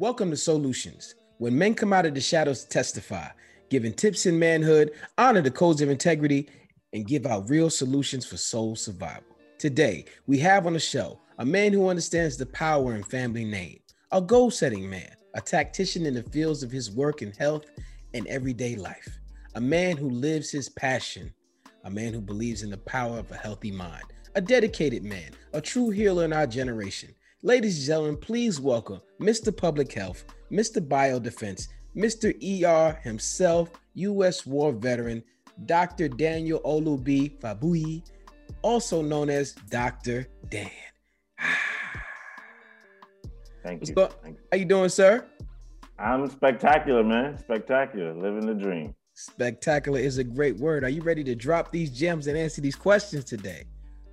Welcome to Solutions, when men come out of the shadows to testify, giving tips in manhood, honor the codes of integrity, and give out real solutions for soul survival. Today, we have on the show a man who understands the power in family name, a goal setting man, a tactician in the fields of his work and health and everyday life, a man who lives his passion, a man who believes in the power of a healthy mind, a dedicated man, a true healer in our generation. Ladies and gentlemen, please welcome Mr. Public Health, Mr. Biodefense, Mr. ER himself, U.S. war veteran, Dr. Daniel Olubi Fagbuyi, also known as Dr. Dan. Thank you. Thank you. How you doing, sir? I'm spectacular, man. Spectacular. Living the dream. Spectacular is a great word. Are you ready to drop these gems and answer these questions today?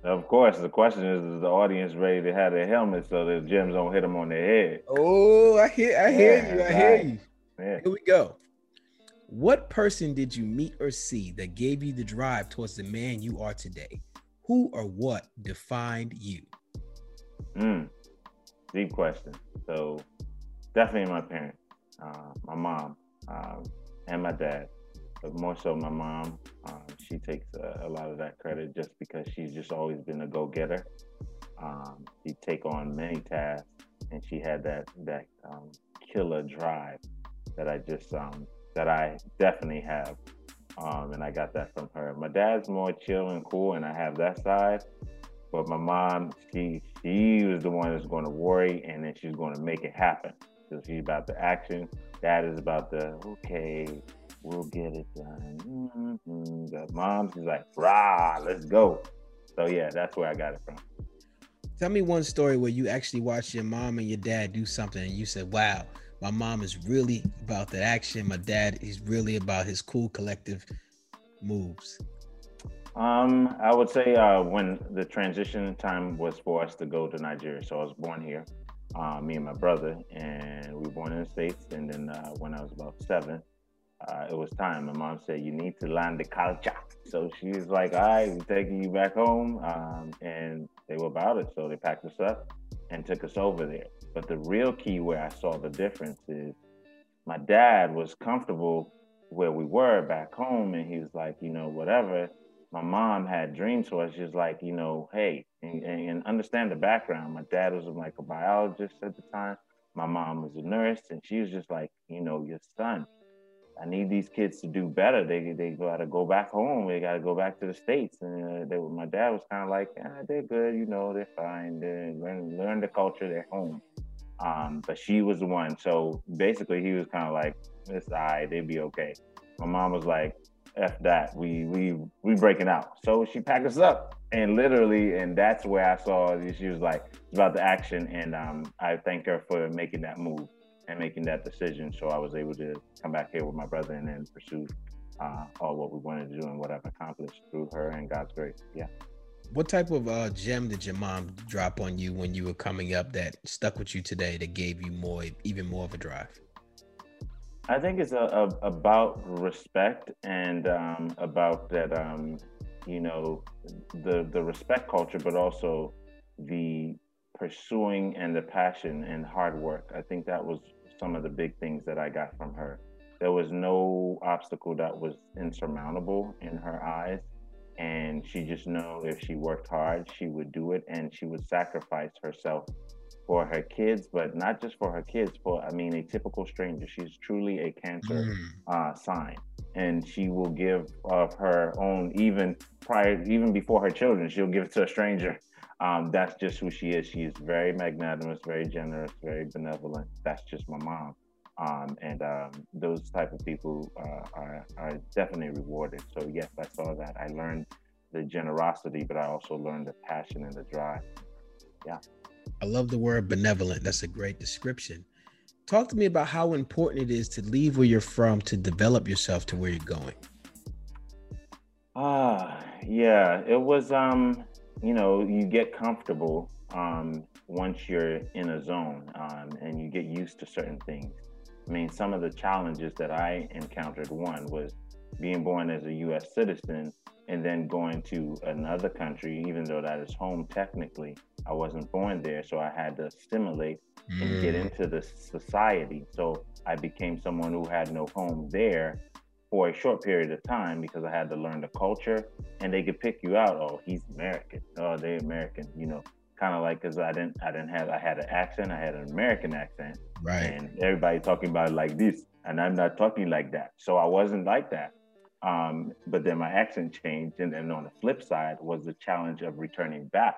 Of course, the question is: Is the audience ready to have their helmets so the gems don't hit them on their head? Oh, I hear, I hear Yeah, you, I hear right. you. Yeah. Here we go. What person did you meet or see that gave you the drive towards the man you are today? Who or what defined you? Mm. Deep question. So, definitely my parents, uh, my mom, um, and my dad. But more so, my mom. Um, she takes a, a lot of that credit just because she's just always been a go-getter. Um, she take on many tasks, and she had that that um, killer drive that I just um, that I definitely have, um, and I got that from her. My dad's more chill and cool, and I have that side. But my mom, she she was the one that's going to worry, and then she's going to make it happen. So she's about the action. Dad is about the okay, we'll get it done. hmm The mom, she's like, rah, let's go. So yeah, that's where I got it from. Tell me one story where you actually watched your mom and your dad do something and you said, wow, my mom is really about the action. My dad is really about his cool collective moves. Um, I would say uh, when the transition time was for us to go to Nigeria. So I was born here, uh, me and my brother, and we were born in the States. And then uh, when I was about seven, uh, it was time. My mom said, You need to learn the culture. So she was like, All right, we're taking you back home. Um, and they were about it. So they packed us up and took us over there. But the real key where I saw the difference is my dad was comfortable where we were back home. And he was like, You know, whatever my mom had dreams for us, just like, you know, hey, and, and understand the background. My dad was like a biologist at the time. My mom was a nurse, and she was just like, you know, your son, I need these kids to do better. They they got to go back home. They got to go back to the states. And uh, they, my dad was kind of like, ah, they're good, you know, they're fine. They learn learn the culture. They're home. Um, but she was the one. So basically, he was kind of like, it's all right. They'd be okay. My mom was like, F that. We we we breaking out. So she packed us up and literally, and that's where I saw she was like it's about the action, and um, I thank her for making that move and making that decision. So I was able to come back here with my brother and then pursue uh, all what we wanted to do and what I've accomplished through her and God's grace. Yeah. What type of uh, gem did your mom drop on you when you were coming up that stuck with you today that gave you more, even more of a drive? I think it's a, a, about respect and um, about that, um, you know, the the respect culture, but also the pursuing and the passion and hard work. I think that was some of the big things that I got from her. There was no obstacle that was insurmountable in her eyes, and she just know if she worked hard, she would do it, and she would sacrifice herself for her kids, but not just for her kids. For I mean, a typical stranger. She's truly a cancer Mm. uh, sign, and she will give of her own, even prior, even before her children. She'll give it to a stranger. Um, that's just who she is. She is very magnanimous, very generous, very benevolent. That's just my mom. Um, and um, those type of people uh, are, are definitely rewarded. So yes, I saw that. I learned the generosity, but I also learned the passion and the drive. Yeah. I love the word benevolent. That's a great description. Talk to me about how important it is to leave where you're from to develop yourself to where you're going. Ah, yeah. It was um, you know, you get comfortable um once you're in a zone um and you get used to certain things. I mean, some of the challenges that I encountered one was being born as a US citizen and then going to another country, even though that is home technically, I wasn't born there, so I had to assimilate mm. and get mm. into the society. So I became someone who had no home there for a short period of time because I had to learn the culture and they could pick you out. Oh, he's American. Oh, they're American. You know, kind of like because I didn't, I didn't have, I had an accent. I had an American accent, right? And everybody talking about it like this, and I'm not talking like that. So I wasn't like that. Um, but then my accent changed, and then on the flip side was the challenge of returning back,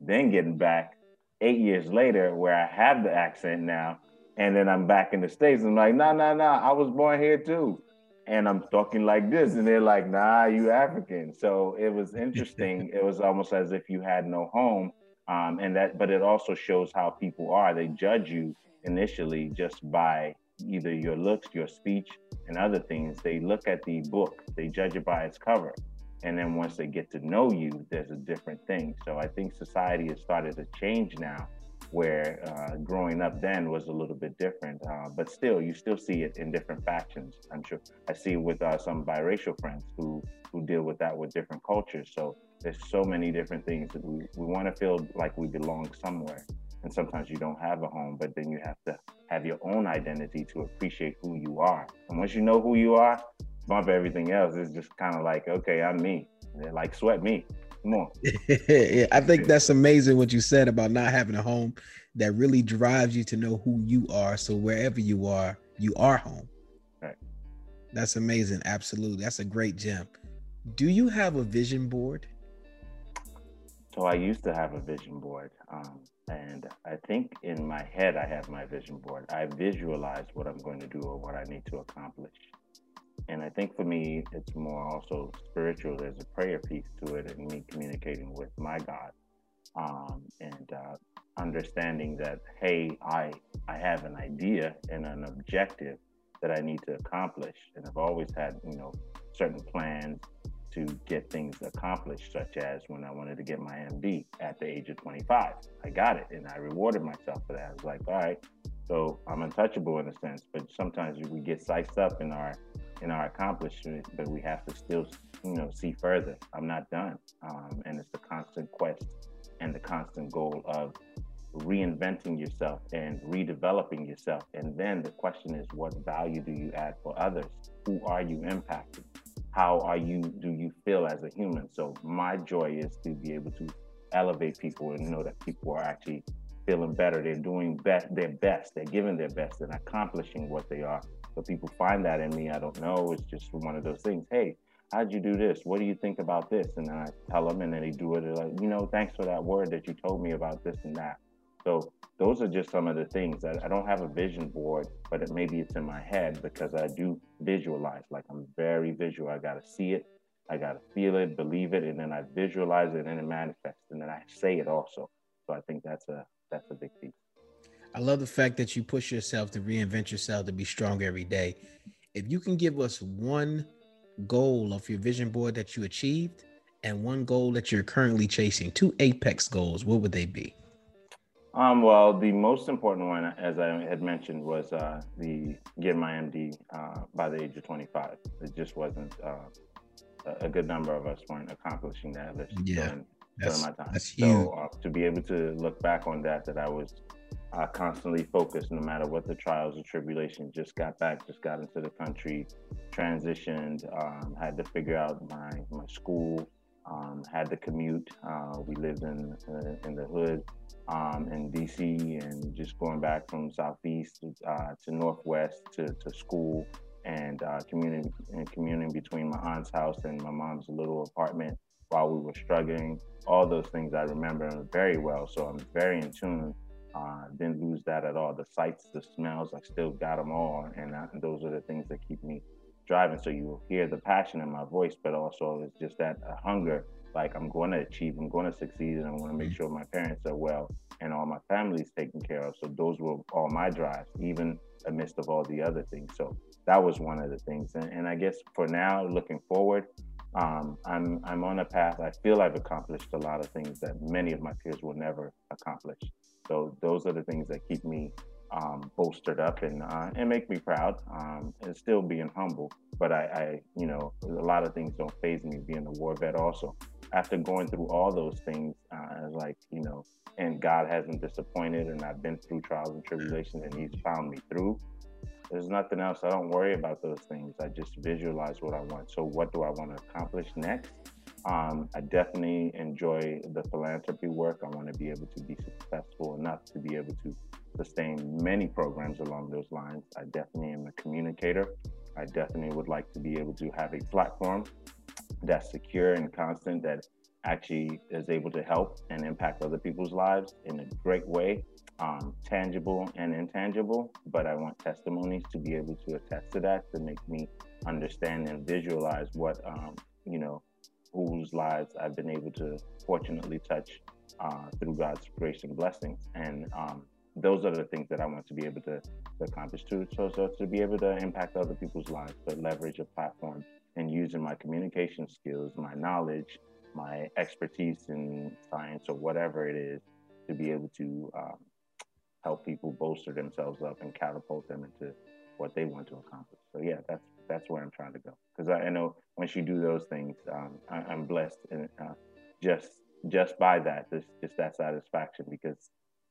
then getting back eight years later, where I have the accent now, and then I'm back in the states. I'm like, no, no, no, I was born here too and I'm talking like this, and they're like, "Nah, you African." So it was interesting. it was almost as if you had no home, um, and that. But it also shows how people are. They judge you initially just by either your looks, your speech, and other things. They look at the book. They judge it by its cover, and then once they get to know you, there's a different thing. So I think society has started to change now where uh, growing up then was a little bit different. Uh, but still, you still see it in different factions. I'm sure I see with uh, some biracial friends who who deal with that with different cultures. So there's so many different things that we, we want to feel like we belong somewhere. And sometimes you don't have a home, but then you have to have your own identity to appreciate who you are. And once you know who you are, bump everything else. It's just kind of like, okay, I'm me. They're like sweat me. Come on. yeah, I think that's amazing what you said about not having a home that really drives you to know who you are. So wherever you are, you are home. Right. That's amazing. Absolutely. That's a great gem. Do you have a vision board? So I used to have a vision board. Um, and I think in my head, I have my vision board. I visualize what I'm going to do or what I need to accomplish and I think for me, it's more also spiritual. There's a prayer piece to it, and me communicating with my God, um, and uh, understanding that hey, I I have an idea and an objective that I need to accomplish, and I've always had you know certain plans to get things accomplished, such as when I wanted to get my MD at the age of 25. I got it, and I rewarded myself for that. I was like, all right, so I'm untouchable in a sense, but sometimes we get sized up in our in our accomplishments, but we have to still, you know, see further. I'm not done, um, and it's the constant quest and the constant goal of reinventing yourself and redeveloping yourself. And then the question is, what value do you add for others? Who are you impacting? How are you? Do you feel as a human? So my joy is to be able to elevate people and know that people are actually feeling better. They're doing best, their best. They're giving their best and accomplishing what they are so people find that in me. I don't know. It's just one of those things. Hey, how'd you do this? What do you think about this? And then I tell them, and then they do it. They're like, you know, thanks for that word that you told me about this and that. So those are just some of the things. I, I don't have a vision board, but it, maybe it's in my head because I do visualize. Like I'm very visual. I got to see it. I got to feel it, believe it, and then I visualize it and it manifests, and then I say it also. So I think that's a that's a big piece. I love the fact that you push yourself to reinvent yourself to be strong every day. If you can give us one goal of your vision board that you achieved and one goal that you're currently chasing, two apex goals, what would they be? Um, well, the most important one, as I had mentioned, was uh, the get my MD uh, by the age of 25. It just wasn't uh, a good number of us weren't accomplishing that. Yeah, during, during my time. That's huge. So uh, to be able to look back on that, that I was I constantly focused no matter what the trials or tribulations. Just got back, just got into the country, transitioned, um, had to figure out my, my school, um, had to commute. Uh, we lived in, uh, in the hood um, in DC and just going back from Southeast uh, to Northwest to, to school and uh, communing, and communing between my aunt's house and my mom's little apartment while we were struggling. All those things I remember very well. So I'm very in tune uh, didn't lose that at all. The sights, the smells, I still got them all, and, those are the things that keep me driving. So you hear the passion in my voice, but also it's just that hunger. Like I'm going to achieve, I'm going to succeed, and I want to make sure my parents are well and all my family's taken care of. So those were all my drives, even amidst of all the other things. So that was one of the things. And, and I guess for now, looking forward, um, I'm I'm on a path. I feel I've accomplished a lot of things that many of my peers will never accomplish. So those are the things that keep me um, bolstered up and uh, and make me proud. Um, and still being humble, but I, I, you know, a lot of things don't phase me. Being a war vet, also, after going through all those things, uh, like you know, and God hasn't disappointed, and I've been through trials and tribulations, and He's found me through. There's nothing else. I don't worry about those things. I just visualize what I want. So, what do I want to accomplish next? Um, I definitely enjoy the philanthropy work. I want to be able to be successful enough to be able to sustain many programs along those lines. I definitely am a communicator. I definitely would like to be able to have a platform that's secure and constant that actually is able to help and impact other people's lives in a great way, um, tangible and intangible. But I want testimonies to be able to attest to that to make me understand and visualize what, um, you know, whose lives I've been able to fortunately touch uh, through God's grace and blessings. And um, those are the things that I want to be able to, to accomplish too. So, so to be able to impact other people's lives, to leverage a platform and using my communication skills, my knowledge, my expertise in science or whatever it is to be able to um, help people bolster themselves up and catapult them into what they want to accomplish. So yeah, that's that's where I'm trying to go because I, I, know once you do those things, um, I, am blessed and uh, just just by that, just, just that satisfaction because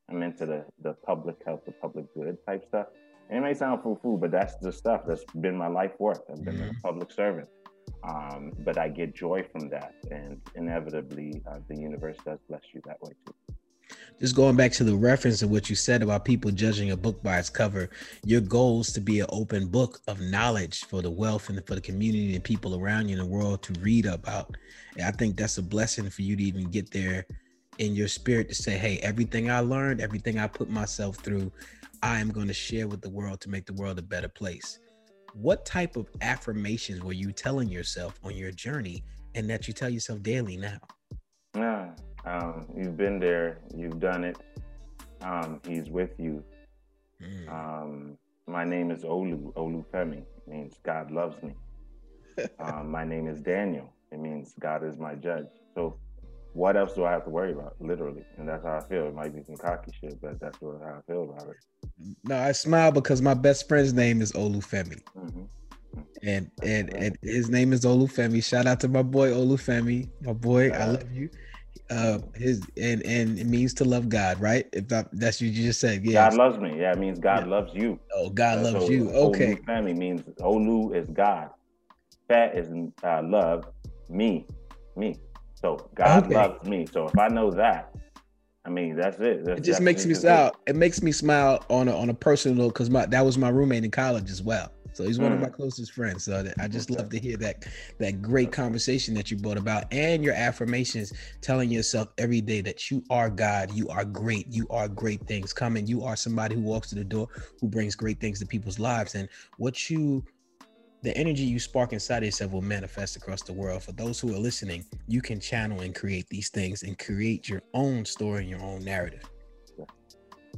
I'm into the the public health, the public good type stuff. And it may sound foo foo, but that's the stuff that's been my life work. I've been mm-hmm. a public servant. Um, but I get joy from that, and inevitably, uh, the universe does bless you that way too. Just going back to the reference of what you said about people judging a book by its cover, your goal is to be an open book of knowledge for the wealth and for the community and people around you in the world to read about. And I think that's a blessing for you to even get there in your spirit to say, hey, everything I learned, everything I put myself through, I am going to share with the world to make the world a better place what type of affirmations were you telling yourself on your journey and that you tell yourself daily now? Yeah, um, you've been there, you've done it. Um, he's with you. Mm. Um, my name is Olu, Olu Femi. It means God loves me. Um, my name is Daniel. It means God is my judge. So what else do I have to worry about? Literally. And that's how I feel. It might be some cocky shit, but that's what how I feel about it. No, I smile because my best friend's name is Olufemi. Mm-hmm. And and and his name is Olufemi. Shout out to my boy Olufemi. My boy, I love you. Uh his and and it means to love God, right? If that, that's what you just said. Yeah. God loves me. Yeah, it means God yeah. loves you. Oh, God loves you. Okay. Femi means Olu is God. Fat is uh, love. Me. Me. So God okay. loves me. So if I know that, I mean that's it. That's, it just makes me smile. It makes me smile on a on a personal because my that was my roommate in college as well. So he's one mm. of my closest friends. So I just love to hear that that great conversation that you brought about and your affirmations, telling yourself every day that you are God, you are great, you are great things coming. You are somebody who walks to the door, who brings great things to people's lives. And what you the energy you spark inside yourself will manifest across the world. For those who are listening, you can channel and create these things and create your own story and your own narrative.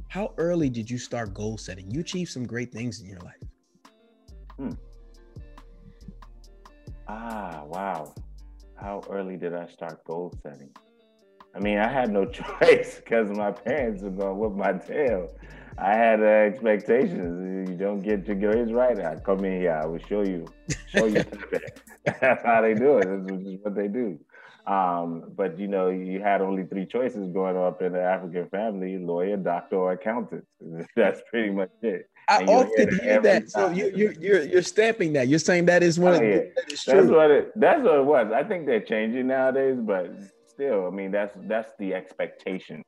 How early did you start goal setting? You achieved some great things in your life. Hmm. Ah, wow. How early did I start goal setting? I mean, I had no choice because my parents were going to whip my tail. I had uh, expectations. You don't get your grades right. I come in here. I will show you, show you. That's how they do it. This is what they do. Um, but you know, you had only three choices growing up in an African family: lawyer, doctor, or accountant. That's pretty much it. I often hear that. So you, you're you're you're stamping that. You're saying that is one. Oh, yeah. that is true. That's what it. That's what it was. I think they're changing nowadays, but still, I mean, that's that's the expectation.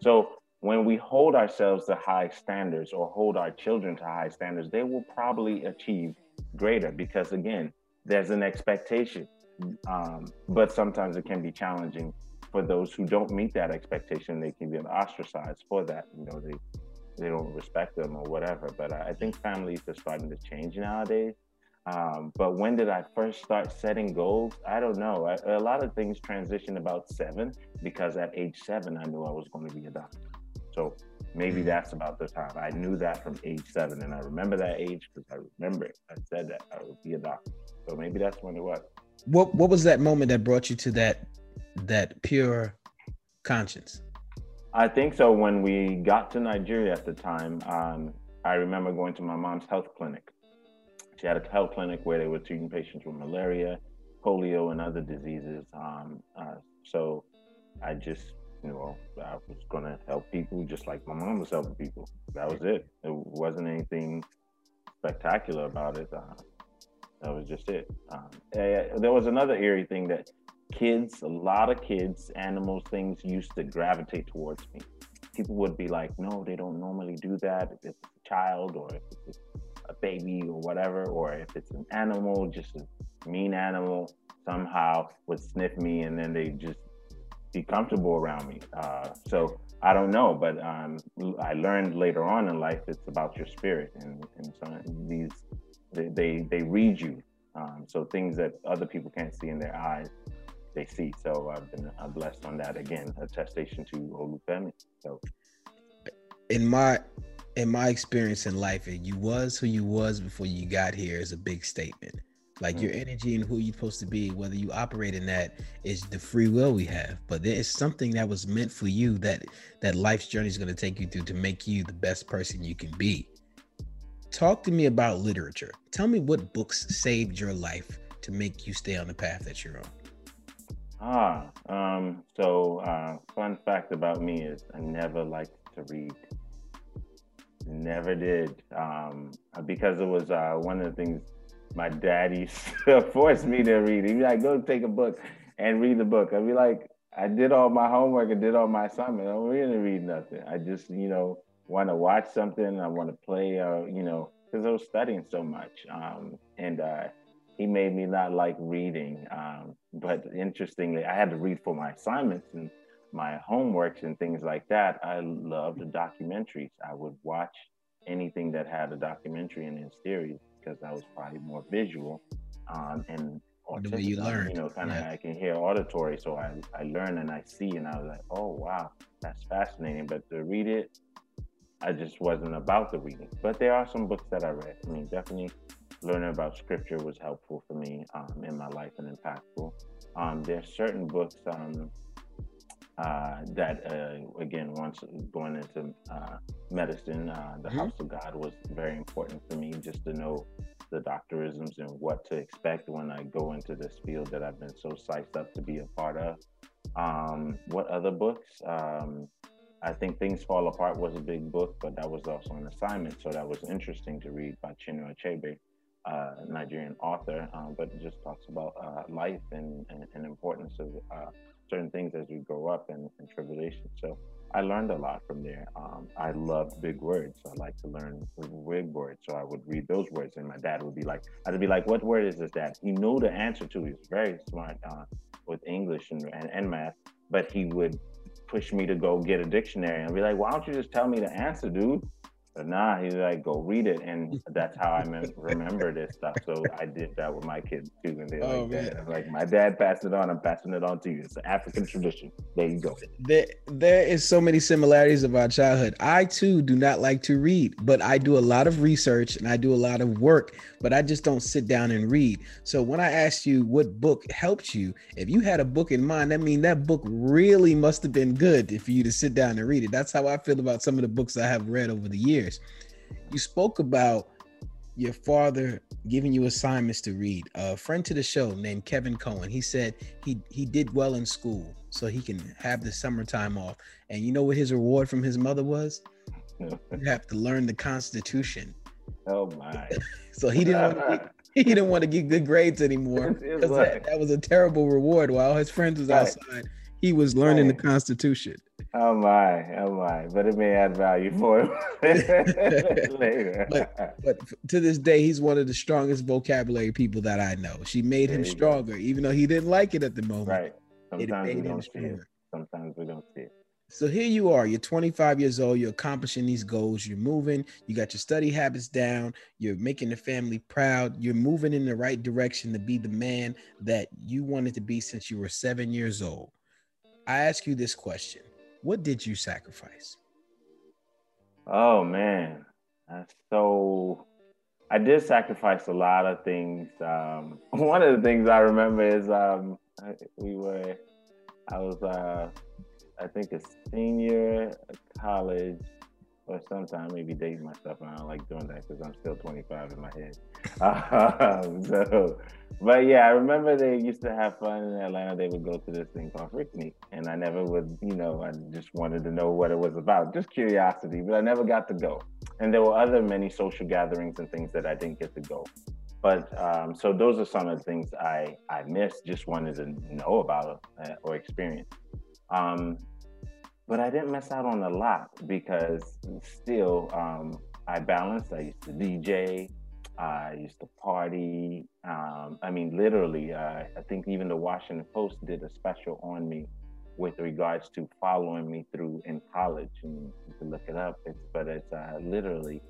So when we hold ourselves to high standards or hold our children to high standards, they will probably achieve greater because, again, there's an expectation. Um, but sometimes it can be challenging for those who don't meet that expectation. They can be ostracized for that. You know, they they don't respect them or whatever. But I think families are starting to change nowadays. Um, but when did I first start setting goals? I don't know. I, a lot of things transitioned about seven because at age seven, I knew I was going to be a doctor. So maybe mm. that's about the time. I knew that from age seven, and I remember that age because I remember it. I said that I would be a doctor. So maybe that's when it was. What What was that moment that brought you to that that pure conscience? I think so. When we got to Nigeria at the time, um, I remember going to my mom's health clinic. She had a health clinic where they were treating patients with malaria, polio, and other diseases. Um, uh, so I just, you know, I was gonna help people just like my mom was helping people. That was it. It wasn't anything spectacular about it. Uh, that was just it. Um, there was another eerie thing that kids, a lot of kids, animals, things used to gravitate towards me. People would be like, no, they don't normally do that. If it's a child or if it's a baby or whatever, or if it's an animal, just a mean animal, somehow would sniff me and then they just be comfortable around me. Uh, so I don't know, but um, I learned later on in life it's about your spirit, and, and these they, they, they read you. Um, so things that other people can't see in their eyes, they see. So I've been I'm blessed on that again, attestation to Olufemi. So in my in my experience in life, you was who you was before you got here is a big statement. Like mm-hmm. your energy and who you're supposed to be, whether you operate in that is the free will we have. But there is something that was meant for you that that life's journey is going to take you through to make you the best person you can be. Talk to me about literature. Tell me what books saved your life to make you stay on the path that you're on. Ah, um, so uh, fun fact about me is I never liked to read. Never did, um, because it was uh, one of the things my daddy forced me to read. He'd be like, "Go take a book and read the book." I'd be like, "I did all my homework and did all my assignment. I don't really read nothing. I just, you know, want to watch something. I want to play, or you know, because I was studying so much. Um, and uh, he made me not like reading. Um, but interestingly, I had to read for my assignments and my homeworks and things like that. I loved the documentaries. I would watch anything that had a documentary in its series because I was probably more visual um, and the way you learn, you know, kind of yeah. I can hear auditory, so I I learn and I see, and I was like, oh wow, that's fascinating. But to read it, I just wasn't about the reading. But there are some books that I read. I mean, definitely learning about scripture was helpful for me um, in my life and impactful. Um, there's certain books um, uh, that, uh, again, once going into uh, medicine, uh, the mm-hmm. House of God was very important for me just to know the doctorisms and what to expect when I go into this field that I've been so psyched up to be a part of. Um, what other books? Um, I think Things Fall Apart was a big book, but that was also an assignment. So that was interesting to read by Chinua Achebe, uh, Nigerian author, um, but just talks about uh, life and, and, and, importance of uh, certain things as we grow up and, and tribulation. So I learned a lot from there. Um, I love big words. I like to learn big words. So I would read those words, and my dad would be like, I'd be like, "What word is this, Dad?" He knew the answer to. He's very smart uh, with English and, and, and math, but he would push me to go get a dictionary and be like, "Why don't you just tell me the answer, dude?" But nah, he's like, go read it, and that's how I mem- remember this stuff. So I did that with my kids too, and they oh, like man. that. Like my dad passed it on, I'm passing it on to you. It's an African tradition. There you go. There, there is so many similarities of our childhood. I too do not like to read, but I do a lot of research and I do a lot of work, but I just don't sit down and read. So when I asked you what book helped you, if you had a book in mind, that mean that book really must have been good for you to sit down and read it. That's how I feel about some of the books I have read over the years years. You spoke about your father giving you assignments to read. A friend to the show named Kevin Cohen, he said he he did well in school so he can have the summertime off. And you know what his reward from his mother was? you have to learn the Constitution. Oh my! so he didn't want to get, he didn't want to get good grades anymore because that, that, was a terrible reward. While his friends was outside, he was learning right. the Constitution. Oh my, oh my! But it may add value mm-hmm. for him later. But, but, to this day, he's one of the strongest vocabulary people that I know. She made there him stronger, go. even though he didn't like it at the moment. Right. Sometimes we don't see it. Sometimes we don't see it. So here you are, you're 25 years old, you're accomplishing these goals, you're moving, you got your study habits down, you're making the family proud, you're moving in the right direction to be the man that you wanted to be since you were seven years old. I ask you this question what did you sacrifice? Oh man, so I did sacrifice a lot of things. Um, one of the things I remember is um, we were, I was, uh, I think, a senior college, or sometimes maybe dating myself, and I don't like doing that because I'm still 25 in my head. Um, so, but yeah, I remember they used to have fun in Atlanta. They would go to this thing called Freaknik, and I never would, you know, I just wanted to know what it was about, just curiosity, but I never got to go. And there were other many social gatherings and things that I didn't get to go. But um, so those are some of the things I I missed, just wanted to know about uh, or experience. Um, but I didn't miss out on a lot because still um, I balanced. I used to DJ. I used to party. Um, I mean, literally, uh, I think even the Washington Post did a special on me with regards to following me through in college. And you can look it up. It's, but it's uh, literally,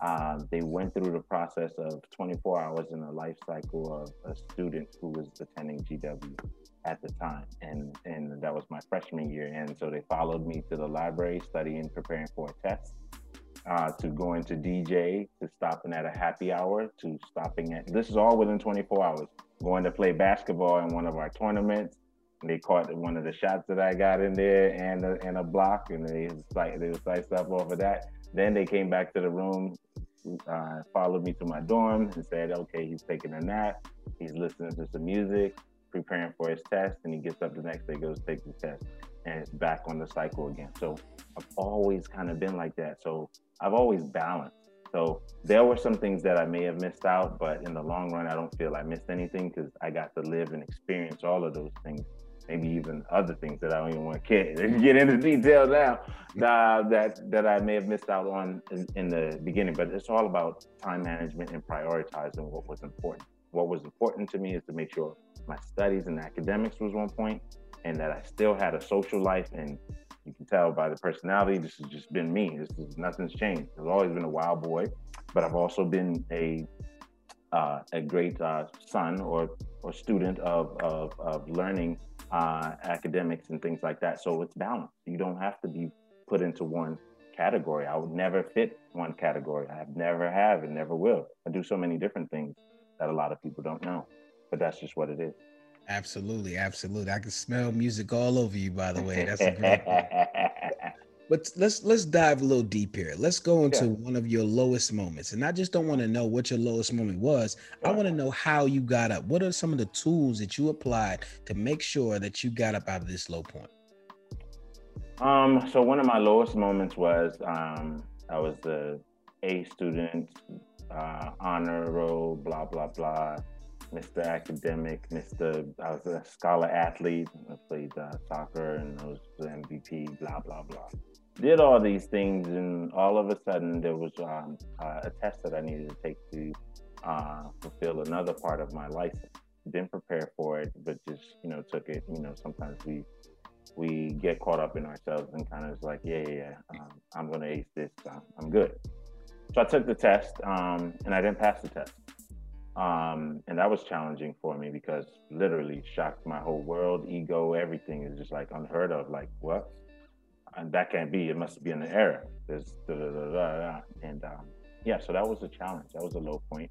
um, they went through the process of 24 hours in the life cycle of a student who was attending GW at the time, and and that was my freshman year. And so they followed me to the library, studying, preparing for a test, uh, to going to DJ, to stopping at a happy hour, to stopping at. This is all within 24 hours. Going to play basketball in one of our tournaments. They caught one of the shots that I got in there and a, and a block, and they like they sliced up off of that. Then they came back to the room, uh, followed me to my dorm, and said, "Okay, he's taking a nap. He's listening to some music preparing for his test, and he gets up the next day, goes take the test, and it's back on the cycle again. So I've always kind of been like that. So I've always balanced. So there were some things that I may have missed out, but in the long run, I don't feel I missed anything because I got to live and experience all of those things. Maybe even other things that I don't even want to get into detail now uh, that that I may have missed out on in, in the beginning. But it's all about time management and prioritizing what was important. What was important to me is to make sure my studies and academics was one point, and that I still had a social life. And you can tell by the personality, this has just been me. This is nothing's changed. I've always been a wild boy, but I've also been a uh, a great uh, son or or student of of, of learning uh, academics and things like that. So it's balanced. You don't have to be put into one category. I would never fit one category. I have never have and never will. I do so many different things that a lot of people don't know but that's just what it is. Absolutely, absolutely. I can smell music all over you. By the way, that's a great. but let's let's dive a little deep here. Let's go into yeah. one of your lowest moments, and I just don't want to know what your lowest moment was. I want to know how you got up. What are some of the tools that you applied to make sure that you got up out of this low point? Um, so one of my lowest moments was um, I was the A student, uh, honor roll, blah blah blah. Mr. Academic, Mr. I was a scholar athlete. I played uh, soccer and I was the MVP, blah, blah, blah. Did all these things, and all of a sudden, there was um, uh, a test that I needed to take to uh, fulfill another part of my license. Didn't prepare for it, but just, you know, took it. You know, sometimes we we get caught up in ourselves and kind of like, yeah, yeah, yeah um, I'm going to ace this. I'm good. So I took the test um, and I didn't pass the test. Um, and that was challenging for me because literally shocked my whole world, ego, everything is just like unheard of. Like, what? And that can't be. It must be an error. There's da, da, da, da, da. and um, yeah, so that was a challenge. That was a low point.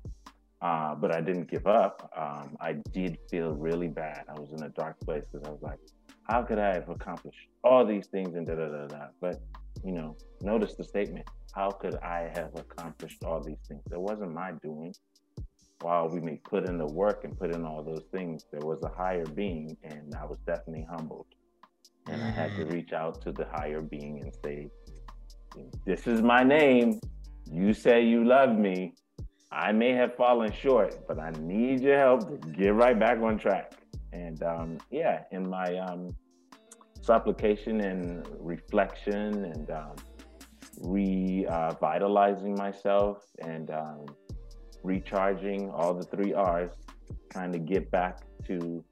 Uh, but I didn't give up. Um, I did feel really bad. I was in a dark place because I was like, how could I have accomplished all these things and da da da da? But you know, notice the statement. How could I have accomplished all these things? It wasn't my doing while we may put in the work and put in all those things, there was a higher being, and I was definitely humbled. And mm-hmm. I had to mm-hmm. reach out to the higher being and say, This is my name. You say you love me. I may have fallen short, but I need your help to get right back on track. And um, yeah, in my um, supplication and reflection and um, revitalizing myself and um, recharging all the three R's, trying to get back to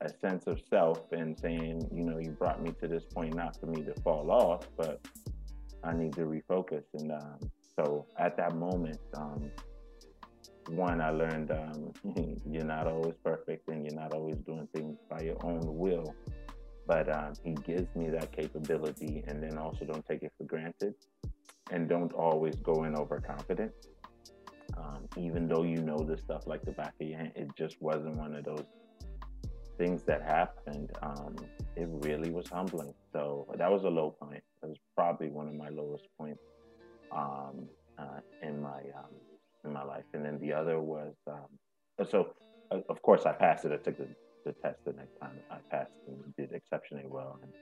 a sense of self and saying, you know, you brought me to this point not for me to fall off, but I need to refocus. And um, so at that moment, um, one, I learned um, you're not always perfect and you're not always doing things by your own will. But um, he gives me that capability, and then also don't take it for granted, and don't always go in overconfident um, even though you know this stuff like the back of your hand, it just wasn't one of those things that happened. Um, it really was humbling. So that was a low point. That was probably one of my lowest points um, uh, in my um, in my life. And then the other was um, so uh, of course I passed it. I took the, the test the next time. I passed and did exceptionally well. And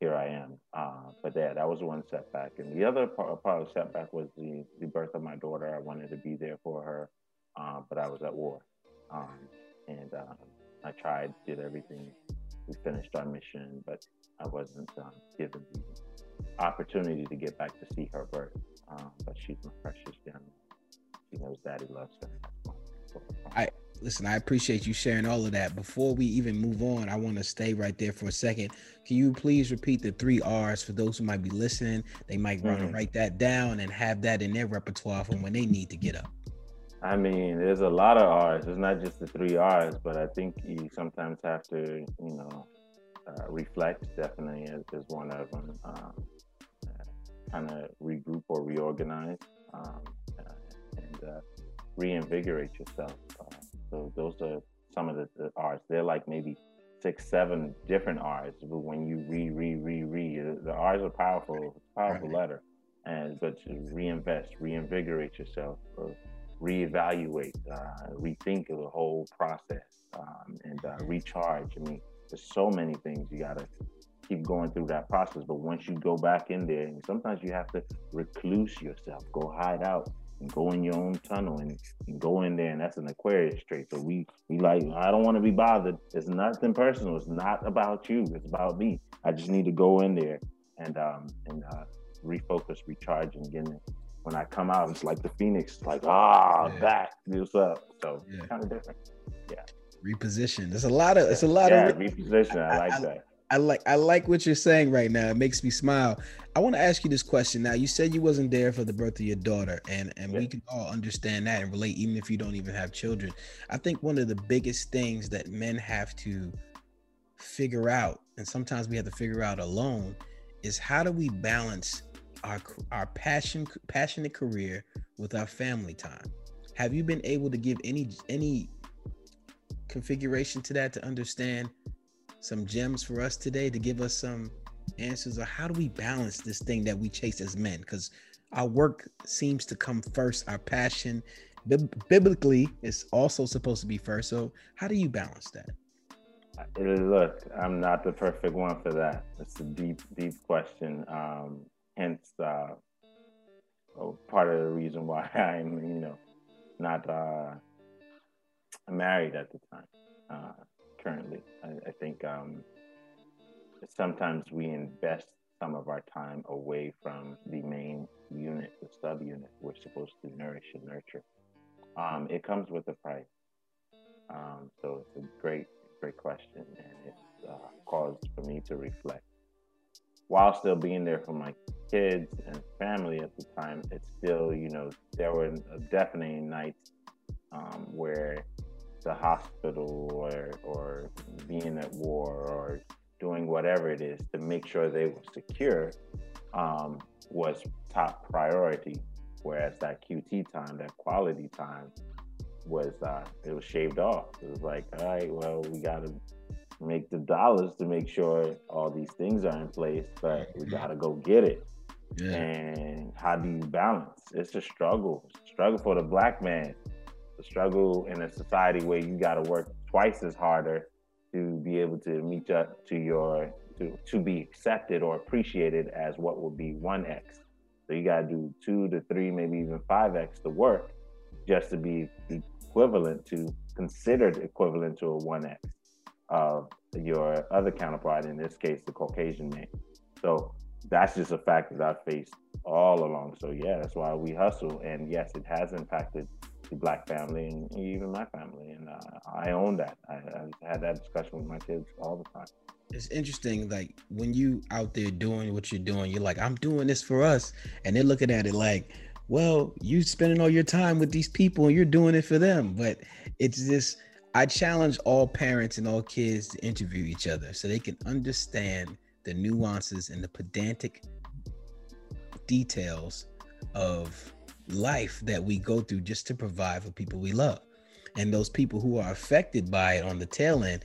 here I am. Uh, but yeah, that was one setback. And the other part, part of the setback was the, the birth of my daughter. I wanted to be there for her, uh, but I was at war. Um, and uh, I tried, did everything. We finished our mission, but I wasn't um, given the opportunity to get back to see her birth. Um, but she's my precious young. She knows Daddy loves her. I listen. I appreciate you sharing all of that. Before we even move on, I want to stay right there for a second. Can you please repeat the three R's for those who might be listening? They might mm-hmm. want to write that down and have that in their repertoire for when they need to get up. I mean, there's a lot of R's. It's not just the three R's, but I think you sometimes have to, you know, uh, reflect. Definitely is, is, one of them. Um, kind of regroup or reorganize um, and uh, reinvigorate yourself. Uh, so those are some of the, the, R's. They're like maybe six, seven different R's. But when you re, re, re, re, the R's are powerful, powerful right. letter. And but to reinvest, reinvigorate yourself, or reevaluate, uh, rethink of the whole process, um, and uh, recharge. I mean, there's so many things you gotta keep going through that process. But once you go back in there, and sometimes you have to recluse yourself, go hide out, go in your own tunnel, and, and go in there. And that's an Aquarius trait. So we we like, I don't want to be bothered. It's nothing personal. It's not about you. It's about me. I just need to go in there and um and uh, refocus, recharge, and get it. When I come out, it's like the phoenix, like ah, yeah. back, what's up. So yeah. kind of different. Yeah reposition. There's a lot of it's a lot yeah, of reposition. I like I, that. I like I like what you're saying right now. It makes me smile. I want to ask you this question. Now, you said you wasn't there for the birth of your daughter, and and yeah. we can all understand that and relate, even if you don't even have children. I think one of the biggest things that men have to figure out, and sometimes we have to figure out alone, is how do we balance our our passion passionate career with our family time. Have you been able to give any any configuration to that to understand some gems for us today to give us some answers or how do we balance this thing that we chase as men? Because our work seems to come first our passion biblically is also supposed to be first. So how do you balance that? Look i'm not the perfect one for that. It's a deep deep question. Um hence uh oh, part of the reason why i'm you know not uh married at the time. Uh currently. I, I think um, sometimes we invest some of our time away from the main unit, the subunit we're supposed to nourish and nurture. Um, it comes with a price. Um, so it's a great, great question, and it's uh, caused for me to reflect. While still being there for my kids and family at the time, it's still, you know, there were definitely nights um, where the hospital or or being at war or doing whatever it is to make sure they were secure um, was top priority. Whereas that QT time, that quality time, was uh, it was shaved off. It was like, all right, well, we got to make the dollars to make sure all these things are in place, but we got to go get it. Yeah. And how do you balance? It's a struggle. Struggle for the black man the struggle in a society where you got to work twice as harder to be able to meet up to your to, to be accepted or appreciated as what would be 1x so you got to do two to three maybe even 5x to work just to be equivalent to considered equivalent to a 1x of your other counterpart in this case the caucasian man. So that's just a fact that I've faced all along. So yeah that's why we hustle. And yes it has impacted the black family and even my family. And uh, I own that. I, I had that discussion with my kids all the time. It's interesting, like when you out there doing what you're doing, you're like, I'm doing this for us. And they're looking at it like, well, you spending all your time with these people and you're doing it for them. But it's this I challenge all parents and all kids to interview each other so they can understand the nuances and the pedantic details of life that we go through just to provide for people we love. And those people who are affected by it on the tail end,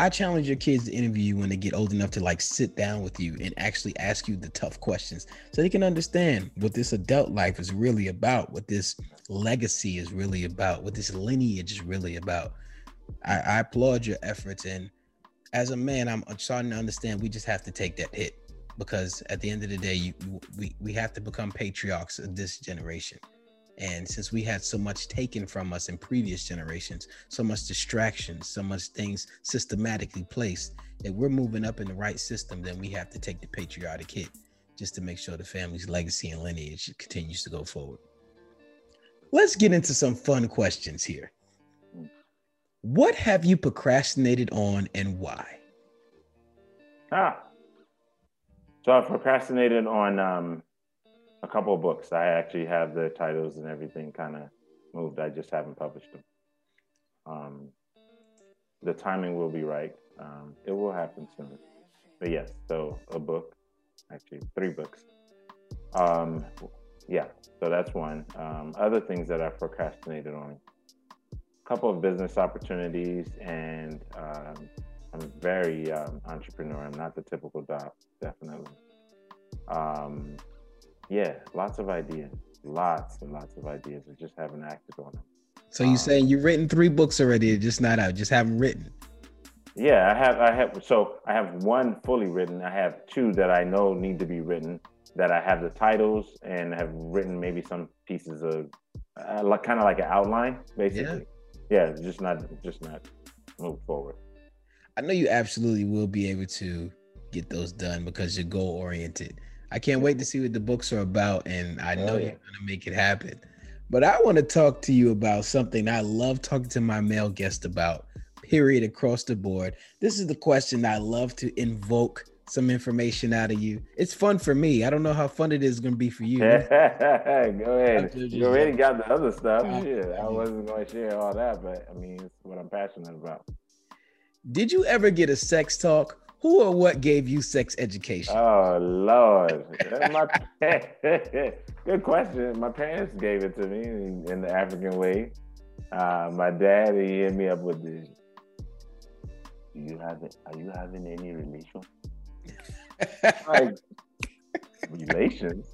I challenge your kids to interview you when they get old enough to like sit down with you and actually ask you the tough questions so they can understand what this adult life is really about, what this legacy is really about, what this lineage is really about. I, I applaud your efforts. And as a man, I'm starting to understand we just have to take that hit because at the end of the day, you, we, we have to become patriarchs of this generation. And since we had so much taken from us in previous generations, so much distraction, so much things systematically placed, if we're moving up in the right system, then we have to take the patriotic hit just to make sure the family's legacy and lineage continues to go forward. Let's get into some fun questions here. What have you procrastinated on and why? Ah. So I've procrastinated on um, a couple of books. I actually have the titles and everything kind of moved. I just haven't published them. Um, the timing will be right. Um, it will happen soon. But yes, so a book, actually three books. Um, yeah, so that's one. Um, other things that I've procrastinated on, a couple of business opportunities, and um, I'm very um, entrepreneur. I'm not the typical doc, definitely. Um, yeah, lots of ideas, lots and lots of ideas. I just haven't acted on them. So you um, saying you've written three books already, just not out, just haven't written. Yeah, I have. I have. So I have one fully written. I have two that I know need to be written. That I have the titles and have written maybe some pieces of, uh, like kind of like an outline, basically. Yeah. yeah, just not, just not move forward. I know you absolutely will be able to get those done because you're goal oriented. I can't wait to see what the books are about, and I know oh, yeah. you're gonna make it happen. But I want to talk to you about something I love talking to my male guest about. Period across the board. This is the question I love to invoke some information out of you. It's fun for me. I don't know how fun it is going to be for you. Go ahead. You already got the other stuff. Uh, yeah, I wasn't going to share all that, but I mean, it's what I'm passionate about. Did you ever get a sex talk who or what gave you sex education? Oh Lord, my good question. My parents gave it to me in, the African way. Uh, my dad he hit me up with this. Do you have it? Are you having any relation? like relations?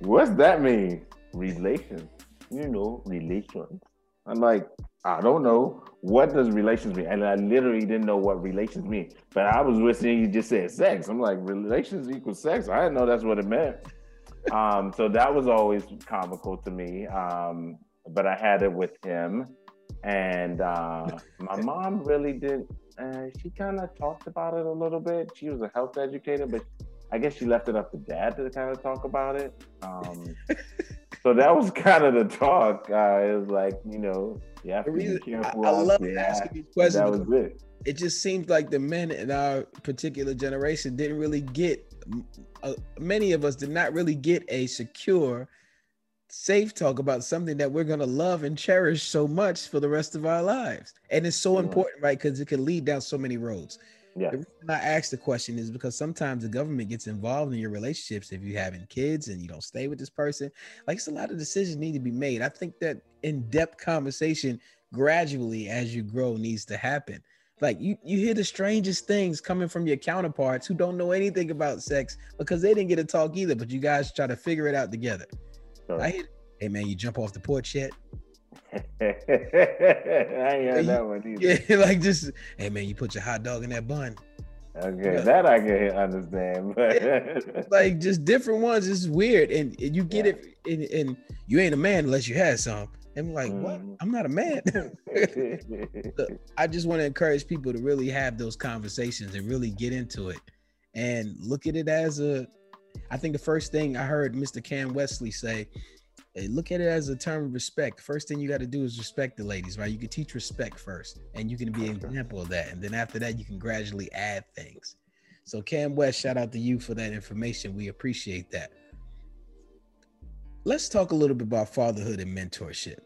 What's that mean? Relations? You know, relations. I'm like, I don't know what does relations mean, and I literally didn't know what relations mean. But I was listening. You just said sex. I'm like, relations equals sex. I didn't know that's what it meant. um, so that was always comical to me. Um, but I had it with him, and uh, my mom really did. Uh, she kind of talked about it a little bit. She was a health educator, but I guess she left it up to dad to kind of talk about it. Um, so that was kind of the talk. Uh, it was like, you know, you have to be careful. I, I love asking these questions. That was it. It just seems like the men in our particular generation didn't really get. Uh, many of us did not really get a secure, safe talk about something that we're gonna love and cherish so much for the rest of our lives, and it's so yeah. important, right? Because it can lead down so many roads. Yeah. The reason I ask the question is because sometimes the government gets involved in your relationships if you're having kids and you don't stay with this person. Like it's a lot of decisions need to be made. I think that in-depth conversation gradually as you grow needs to happen. Like you, you hear the strangest things coming from your counterparts who don't know anything about sex because they didn't get to talk either, but you guys try to figure it out together. Sure. I hear, hey man, you jump off the porch yet? I ain't heard that one either. Yeah, like just hey man, you put your hot dog in that bun. Okay, yeah. that I can understand, but like just different ones. It's weird, and, and you get yeah. it, and, and, you ain't a man unless you had some. And I'm like, mm. what? Mm-hmm. I'm not a man. I just want to encourage people to really have those conversations and really get into it, and look at it as a. I think the first thing I heard Mr. Cam Wesley say look at it as a term of respect. First thing you got to do is respect the ladies, right? You can teach respect first, and you can be an example of that. And then after that, you can gradually add things. So, Cam West, shout out to you for that information. We appreciate that. Let's talk a little bit about fatherhood and mentorship.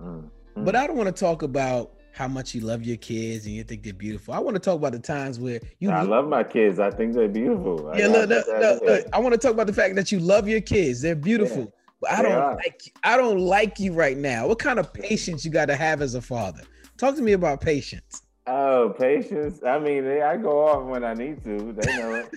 Mm-hmm. But I don't want to talk about how much you love your kids and you think they're beautiful. I want to talk about the times where you. I love my kids. I think they're beautiful. Yeah, look, look, look, I want to talk about the fact that you love your kids. They're beautiful. Yeah. I don't like I don't like you right now. What kind of patience you got to have as a father? Talk to me about patience. Oh, patience. I mean, I go off when I need to. They know it.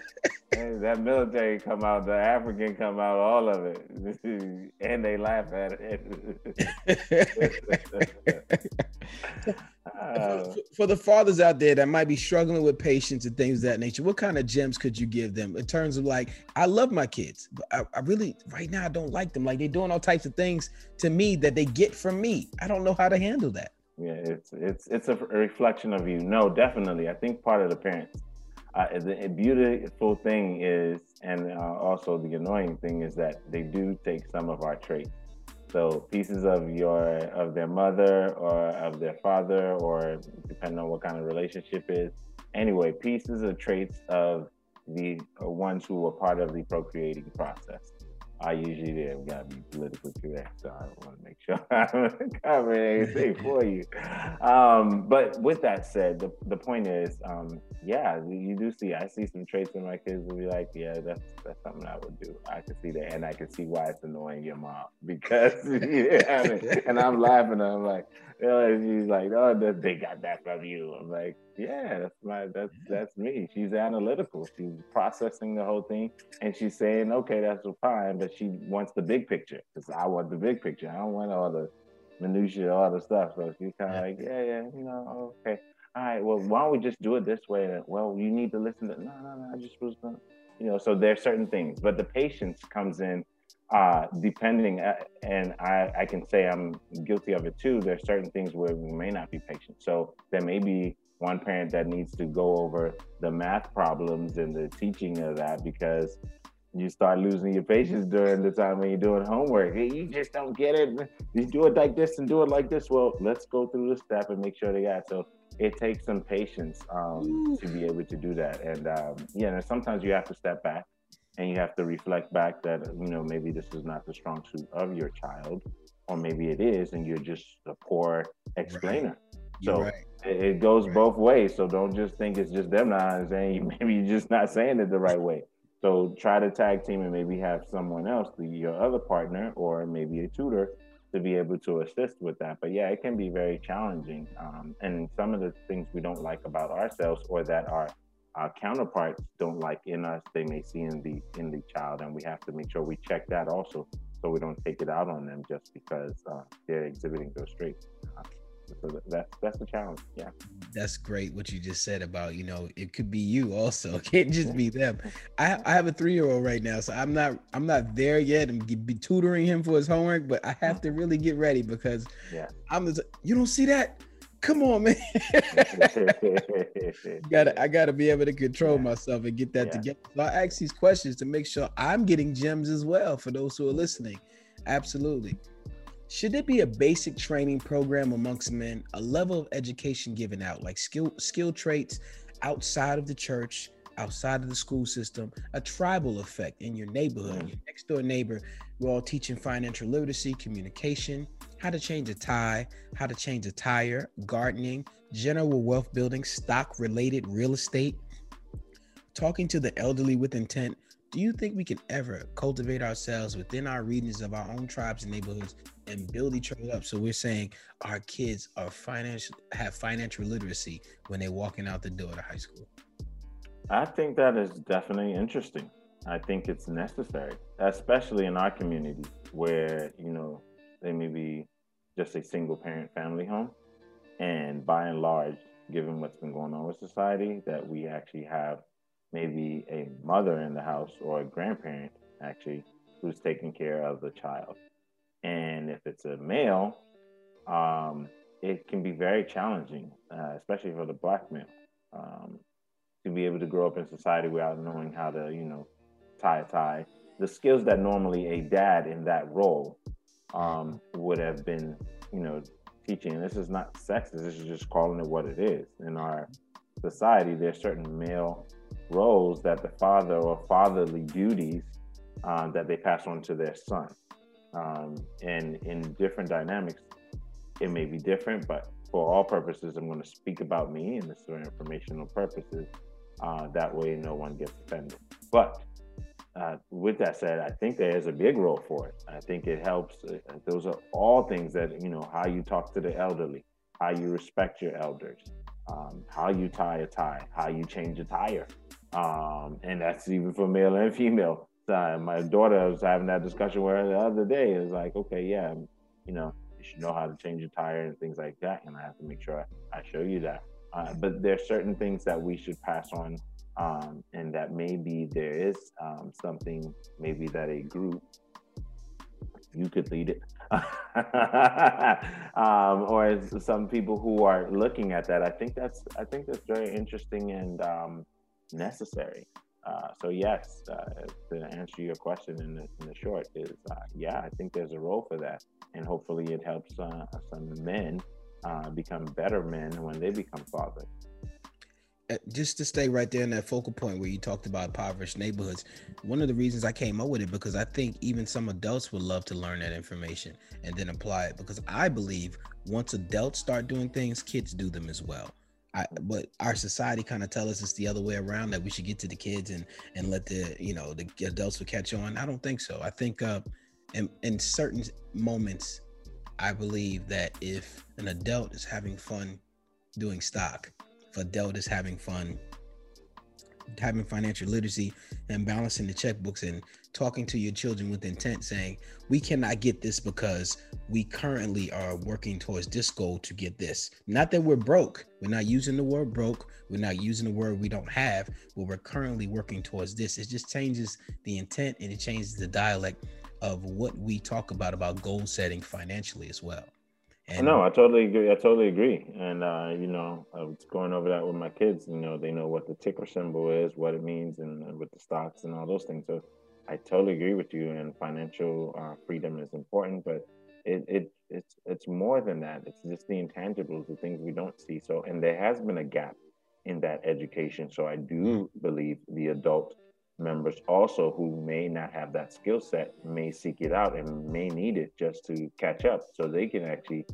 that military come out, the African come out, all of it, and they laugh at it. uh, for the fathers out there that might be struggling with patience and things of that nature, what kind of gems could you give them in terms of like, I love my kids, but I, I really right now I don't like them. Like they're doing all types of things to me that they get from me. I don't know how to handle that. Yeah, it's it's it's a reflection of you. No, definitely. I think part of the parents. Uh, the beautiful thing is, and uh, also the annoying thing is that they do take some of our traits. So pieces of your of their mother or of their father, or depending on what kind of relationship is. Anyway, pieces of traits of the ones who were part of the procreating process. I usually have got to be politically correct, so I want to make sure I'm covering anything for you. Um, but with that said, the, the point is, um, yeah, you do see. I see some traits in my kids will be like, yeah, that's that's something I would do. I can see that, and I can see why it's annoying your mom because, yeah, I and I'm laughing. I'm like, you know, she's like, oh, they got that from you. I'm like, yeah, that's my that's that's me. She's analytical. She's processing the whole thing, and she's saying, okay, that's fine, but she wants the big picture because I want the big picture. I don't want all the minutia, all the stuff. So she's kind of like, yeah, yeah, you know, okay, all right. Well, why don't we just do it this way? Well, you need to listen to. No, no, no. I just was gonna, you know. So there's certain things, but the patience comes in uh, depending, uh, and I, I can say I'm guilty of it too. There's certain things where we may not be patient. So there may be one parent that needs to go over the math problems and the teaching of that because you start losing your patience during the time when you're doing homework. You just don't get it. You do it like this and do it like this. Well, let's go through the step and make sure they got. So it takes some patience um, to be able to do that. And um, yeah, sometimes you have to step back and you have to reflect back that you know maybe this is not the strong suit of your child or maybe it is and you're just a poor explainer right. so right. it, it, goes right. both ways so don't just think it's just them not saying maybe you're just not saying it the right way so try to tag team and maybe have someone else your other partner or maybe a tutor to be able to assist with that but yeah it can be very challenging um, and some of the things we don't like about ourselves or that are our counterparts don't like in us, they may see in the in the child, and we have to make sure we check that also, so we don't take it out on them just because uh, they're exhibiting those traits. Uh, so that's that's the challenge. Yeah, that's great what you just said about you know it could be you also, it can't just be them. I I have a three year old right now, so I'm not I'm not there yet. I'm be tutoring him for his homework, but I have to really get ready because yeah, I'm you don't see that come on, man. gotta, I gotta be able to control yeah. myself and get that yeah. together. So I ask these questions to make sure I'm getting gems as well for those who are listening. Absolutely. Should there be a basic training program amongst men, a level of education given out, like skill skill traits outside of the church, outside of the school system, a tribal effect in your neighborhood, mm. your next door neighbor. We're all teaching financial literacy, communication, how to change a tie, how to change a tire, gardening, general wealth building, stock related real estate, talking to the elderly with intent. Do you think we can ever cultivate ourselves within our regions of our own tribes and neighborhoods and build each other up? So we're saying our kids are financial have financial literacy when they're walking out the door to high school. I think that is definitely interesting. I think it's necessary, especially in our community where, you know, they may be just a single parent family home. And by and large, given what's been going on with society, that we actually have maybe a mother in the house or a grandparent actually who's taking care of the child. And if it's a male, um, it can be very challenging, uh, especially for the black male, um, to be able to grow up in society without knowing how to, you know, tie a tie. The skills that normally a dad in that role um, would have been, you know, teaching. this is not sexist. This is just calling it what it is. In our society, there's certain male roles that the father or fatherly duties um, that they pass on to their son. Um, and in different dynamics, it may be different, but for all purposes, I'm going to speak about me and this is for informational purposes. Uh, that way, no one gets offended. But uh, with that said, I think there is a big role for it. I think it helps. Uh, those are all things that, you know, how you talk to the elderly, how you respect your elders, um, how you tie a tie, how you change a tire, um, and that's even for male and female. Uh, my daughter was having that discussion where the other day. It's like, okay, yeah, you know, you should know how to change a tire and things like that, and I have to make sure I, show you that. Uh, but there's certain things that we should pass on, um, and that maybe there is um, something maybe that a group you could lead it. Um, or some people who are looking at that i think that's i think that's very interesting and um, necessary. Uh, so yes uh, to answer your question in the, in the short is uh, yeah i think there's a role for that. And hopefully it helps uh, some men uh, become better men when they become fathers just to stay right there in that focal point where you talked about impoverished neighborhoods, one of the reasons I came up with it because I think even some adults would love to learn that information and then apply it because I believe once adults start doing things, kids do them as well. I, but our society kind of tell us it's the other way around that we should get to the kids and and let the you know the adults will catch on. I don't think so. I think uh, in in certain moments, I believe that if an adult is having fun doing stock adult is having fun, having financial literacy and balancing the checkbooks and talking to your children with intent saying, we cannot get this because we currently are working towards this goal to get this. Not that we're broke. We're not using the word broke. We're not using the word we don't have, but we're currently working towards this. It just changes the intent and it changes the dialect of what we talk about about goal setting financially as well. And no, I totally agree. I totally agree. And uh, you know, I was going over that with my kids. You know, they know what the ticker symbol is, what it means, and, and with the stocks and all those things. So I totally agree with you. And financial uh, freedom is important, but it, it it's it's more than that. It's just the intangibles, the things we don't see. So, and there has been a gap in that education. So I do believe the adult members also who may not have that skill set may seek it out and may need it just to catch up so they can actually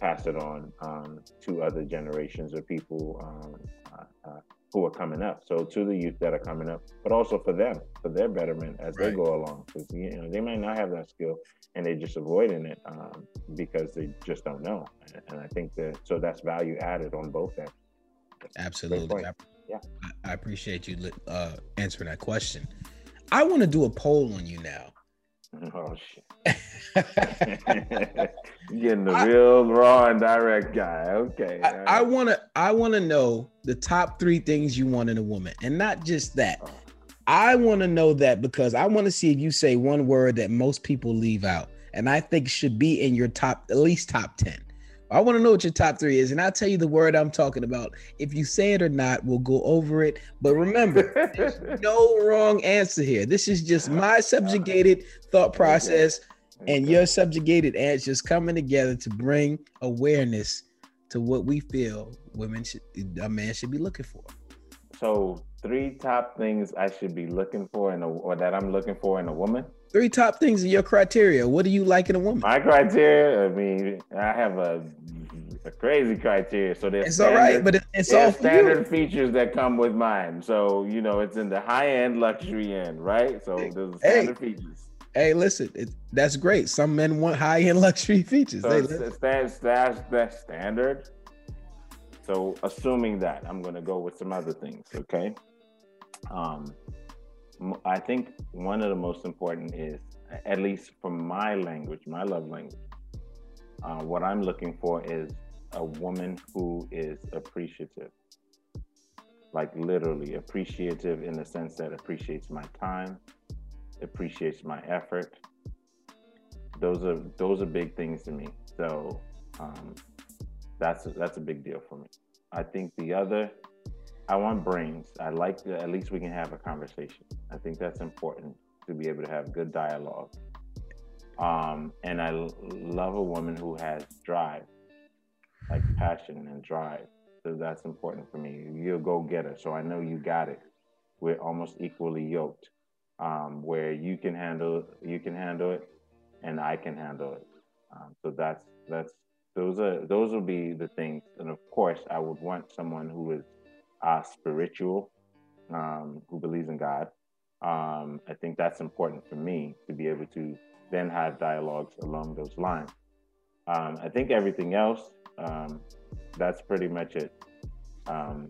pass it on um, to other generations of people um, uh, uh, who are coming up. So to the youth that are coming up but also for them for their betterment as right. they go along. Because you know they might not have that skill and they're just avoiding it um, because they just don't know. And i think that so that's value added on both ends. Absolutely yeah. I, appreciate you uh, answering that question. I want to do a poll on you now. Oh shit! getting the I, real raw and direct guy. Okay. I, to. I want to know the top three things you want in a woman, and not just that. Oh. I want to know that because I want to see if you say one word that most people leave out, and I think should be in your top, at least top ten. I want to know what your top three is, and I'll tell you the word I'm talking about. If you say it or not, we'll go over it. But remember, there's no wrong answer here. This is just my subjugated thought process and your subjugated answers coming together to bring awareness to what we feel women should, a man should be looking for. So, three top things I should be looking for in a, or that I'm looking for in a woman. Three top things in your criteria. What do you like in a woman? My criteria. I mean, I have a, a crazy criteria. So there's it's standard, all right, but it's all standard features that come with mine. So you know, it's in the high end luxury end, right? So there's standard hey. features. Hey, listen, it, that's great. Some men want high end luxury features. So hey, that's, that's, that's standard. So assuming that, I'm going to go with some other things. Okay. Um, I think one of the most important is, at least for my language, my love language, uh, what I'm looking for is a woman who is appreciative. Like literally appreciative in the sense that appreciates my time, appreciates my effort. Those are those are big things to me. So um, that's that's a big deal for me. I think the other I want brains. I like at least we can have a conversation. I think that's important to be able to have good dialogue. Um, and I l- love a woman who has drive, like passion and drive. So that's important for me. You're a go getter. So I know you got it. We're almost equally yoked, um, where you can handle you can handle it, and I can handle it. Um, so that's that's those are those will be the things. And of course, I would want someone who is uh, spiritual, um, who believes in God. Um, I think that's important for me to be able to then have dialogues along those lines. Um, I think everything else, um, that's pretty much it. Um,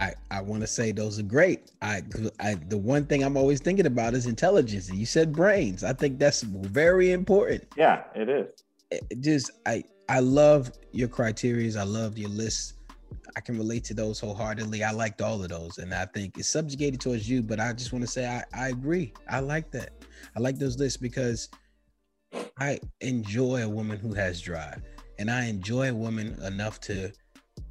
I, I want to say those are great. I, I the one thing I'm always thinking about is intelligence. You said brains. I think that's very important. Yeah, it is. It just I I love your criterias. I love your lists. I can relate to those wholeheartedly. I liked all of those, and I think it's subjugated towards you. But I just want to say I I agree. I like that. I like those lists because I enjoy a woman who has drive, and I enjoy a woman enough to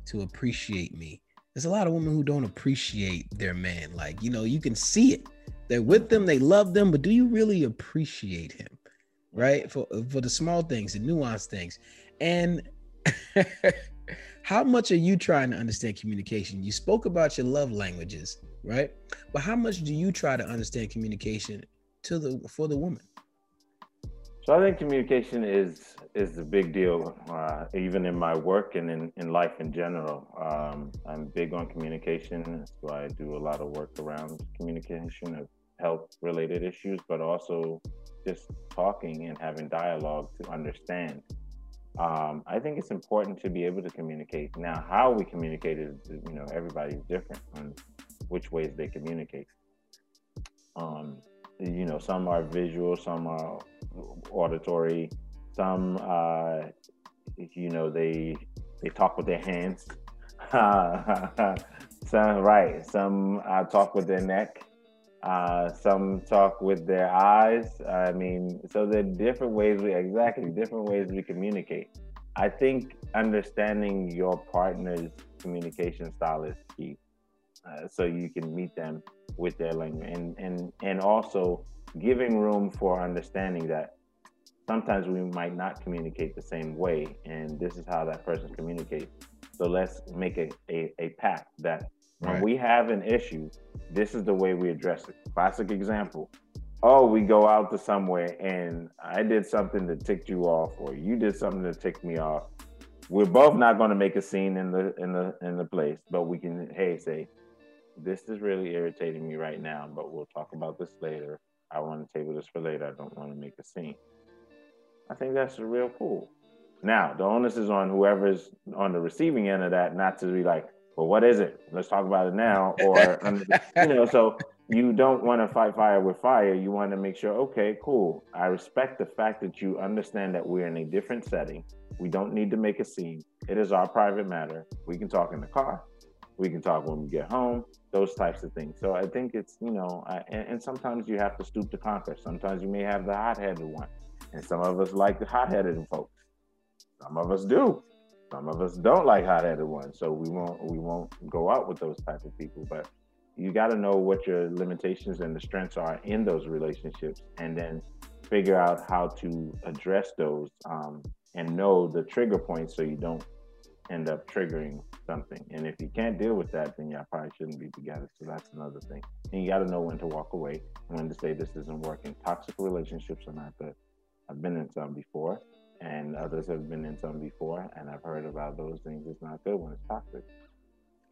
to appreciate me there's a lot of women who don't appreciate their man. Like, you know, you can see it. They're with them, they love them, but do you really appreciate him? Right? For for the small things, the nuanced things. And how much are you trying to understand communication? You spoke about your love languages, right? But how much do you try to understand communication to the for the woman? So I think communication is is a big deal, uh, even in my work and in, in life in general. Um, I'm big on communication. so I do a lot of work around communication of health related issues, but also just talking and having dialogue to understand. Um, I think it's important to be able to communicate. Now, how we communicate is, you know, everybody's different on which ways they communicate. Um, you know, some are visual, some are auditory. Some, uh, you know, they they talk with their hands. some right. Some uh, talk with their neck. Uh, some talk with their eyes. I mean, so there are different ways we exactly different ways we communicate. I think understanding your partner's communication style is key, uh, so you can meet them with their language, and and and also giving room for understanding that sometimes we might not communicate the same way and this is how that person communicates so let's make a, a, a pact that when right. we have an issue this is the way we address it classic example oh we go out to somewhere and i did something that ticked you off or you did something that ticked me off we're both not going to make a scene in the in the in the place but we can hey say this is really irritating me right now but we'll talk about this later I want to table this for later. I don't want to make a scene. I think that's a real cool. Now, the onus is on whoever's on the receiving end of that not to be like, well, what is it? Let's talk about it now. Or, you know, so you don't want to fight fire with fire. You want to make sure, okay, cool. I respect the fact that you understand that we're in a different setting. We don't need to make a scene. It is our private matter. We can talk in the car. We can talk when we get home those types of things. So I think it's you know, I, and, and, sometimes you have to stoop to conquer. Sometimes you may have the hot-headed one, and some of us like the hot-headed folks. Some of us do. Some of us don't like hot-headed ones, so we won't we won't go out with those type of people. But you got to know what your limitations and the strengths are in those relationships, and then figure out how to address those um, and know the trigger points so you don't end up triggering something. And if you can't deal with that, then y'all probably shouldn't be together. So that's another thing. And you got to know when to walk away, when to say this isn't working. Toxic relationships are not good. I've been in some before, and others have been in some before, and I've heard about those things. It's not good when it's toxic.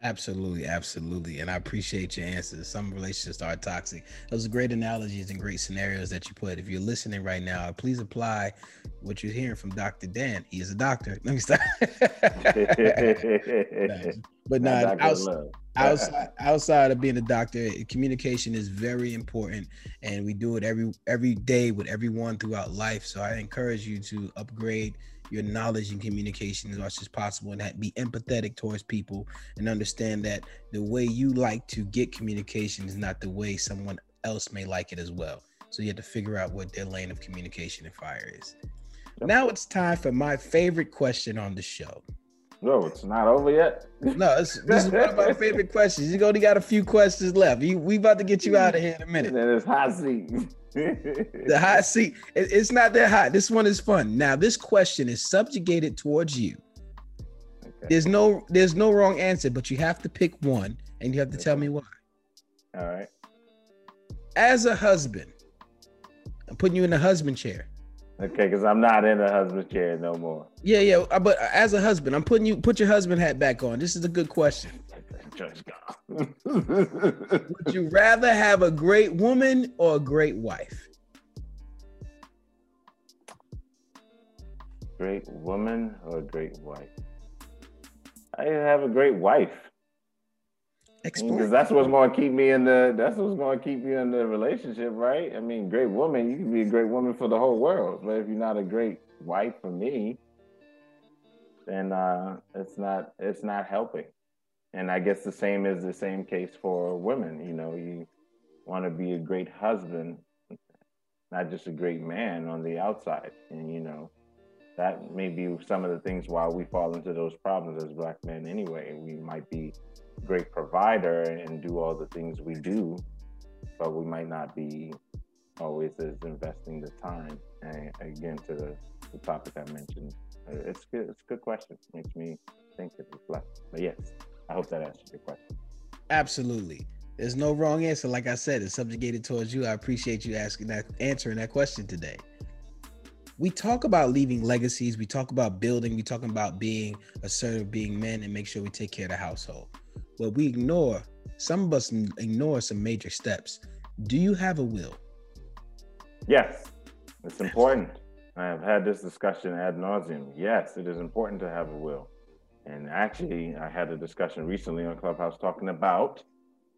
Absolutely, absolutely. And I appreciate your answers. Some relationships are toxic. Those are great analogies and great scenarios that you put. If you're listening right now, please apply what you're hearing from Dr. Dan. He is a doctor. Let me stop. but not outside, outside, outside of being a doctor, communication is very important. And we do it every every day with everyone throughout life. So I encourage you to upgrade your knowledge and communication as much as possible and be empathetic towards people and understand that the way you like to get communication is not the way someone else may like it as well. So you have to figure out what their lane of communication and fire is. Now it's time for my favorite question on the show. No, it's not over yet. no, this is one of my favorite questions. You only got a few questions left. You, we about to get you out of here in a minute. And it's hot seat. the hot seat. It, it's not that hot. This one is fun. Now, this question is subjugated towards you. Okay. There's no there's no wrong answer, but you have to pick one, and you have to tell me why. All right. As a husband, I'm putting you in the husband chair. Okay, because I'm not in a husband chair no more. Yeah, yeah. Uh, but as a husband, I'm putting you put your husband hat back on. This is a good question. Would you rather have a great woman or a great wife? Great woman or a great wife? I have a great wife. Because that's what's going to keep me in the. That's what's going to keep you in the relationship, right? I mean, great woman. You can be a great woman for the whole world, but if you're not a great wife for me, then uh, it's not. It's not helping. And I guess the same is the same case for women. You know, you want to be a great husband, not just a great man on the outside, and you know that may be some of the things why we fall into those problems as black men anyway. We might be great provider and do all the things we do, but we might not be always as investing the time. And again, to the, the topic I mentioned, uh, it's good. It's a good question. It makes me think and reflect. But yes, I hope that answers your question. Absolutely. There's no wrong answer. Like I said, it's subjugated towards you. I appreciate you asking that, answering that question today we talk about leaving legacies, we talk about building, we talking about being assertive, being men, and make sure we take care of the household. But we ignore some of us ignore some major steps. Do you have a will? Yes, it's important. I have had this discussion ad nauseum. Yes, it is important to have a will. And actually, I had a discussion recently on Clubhouse talking about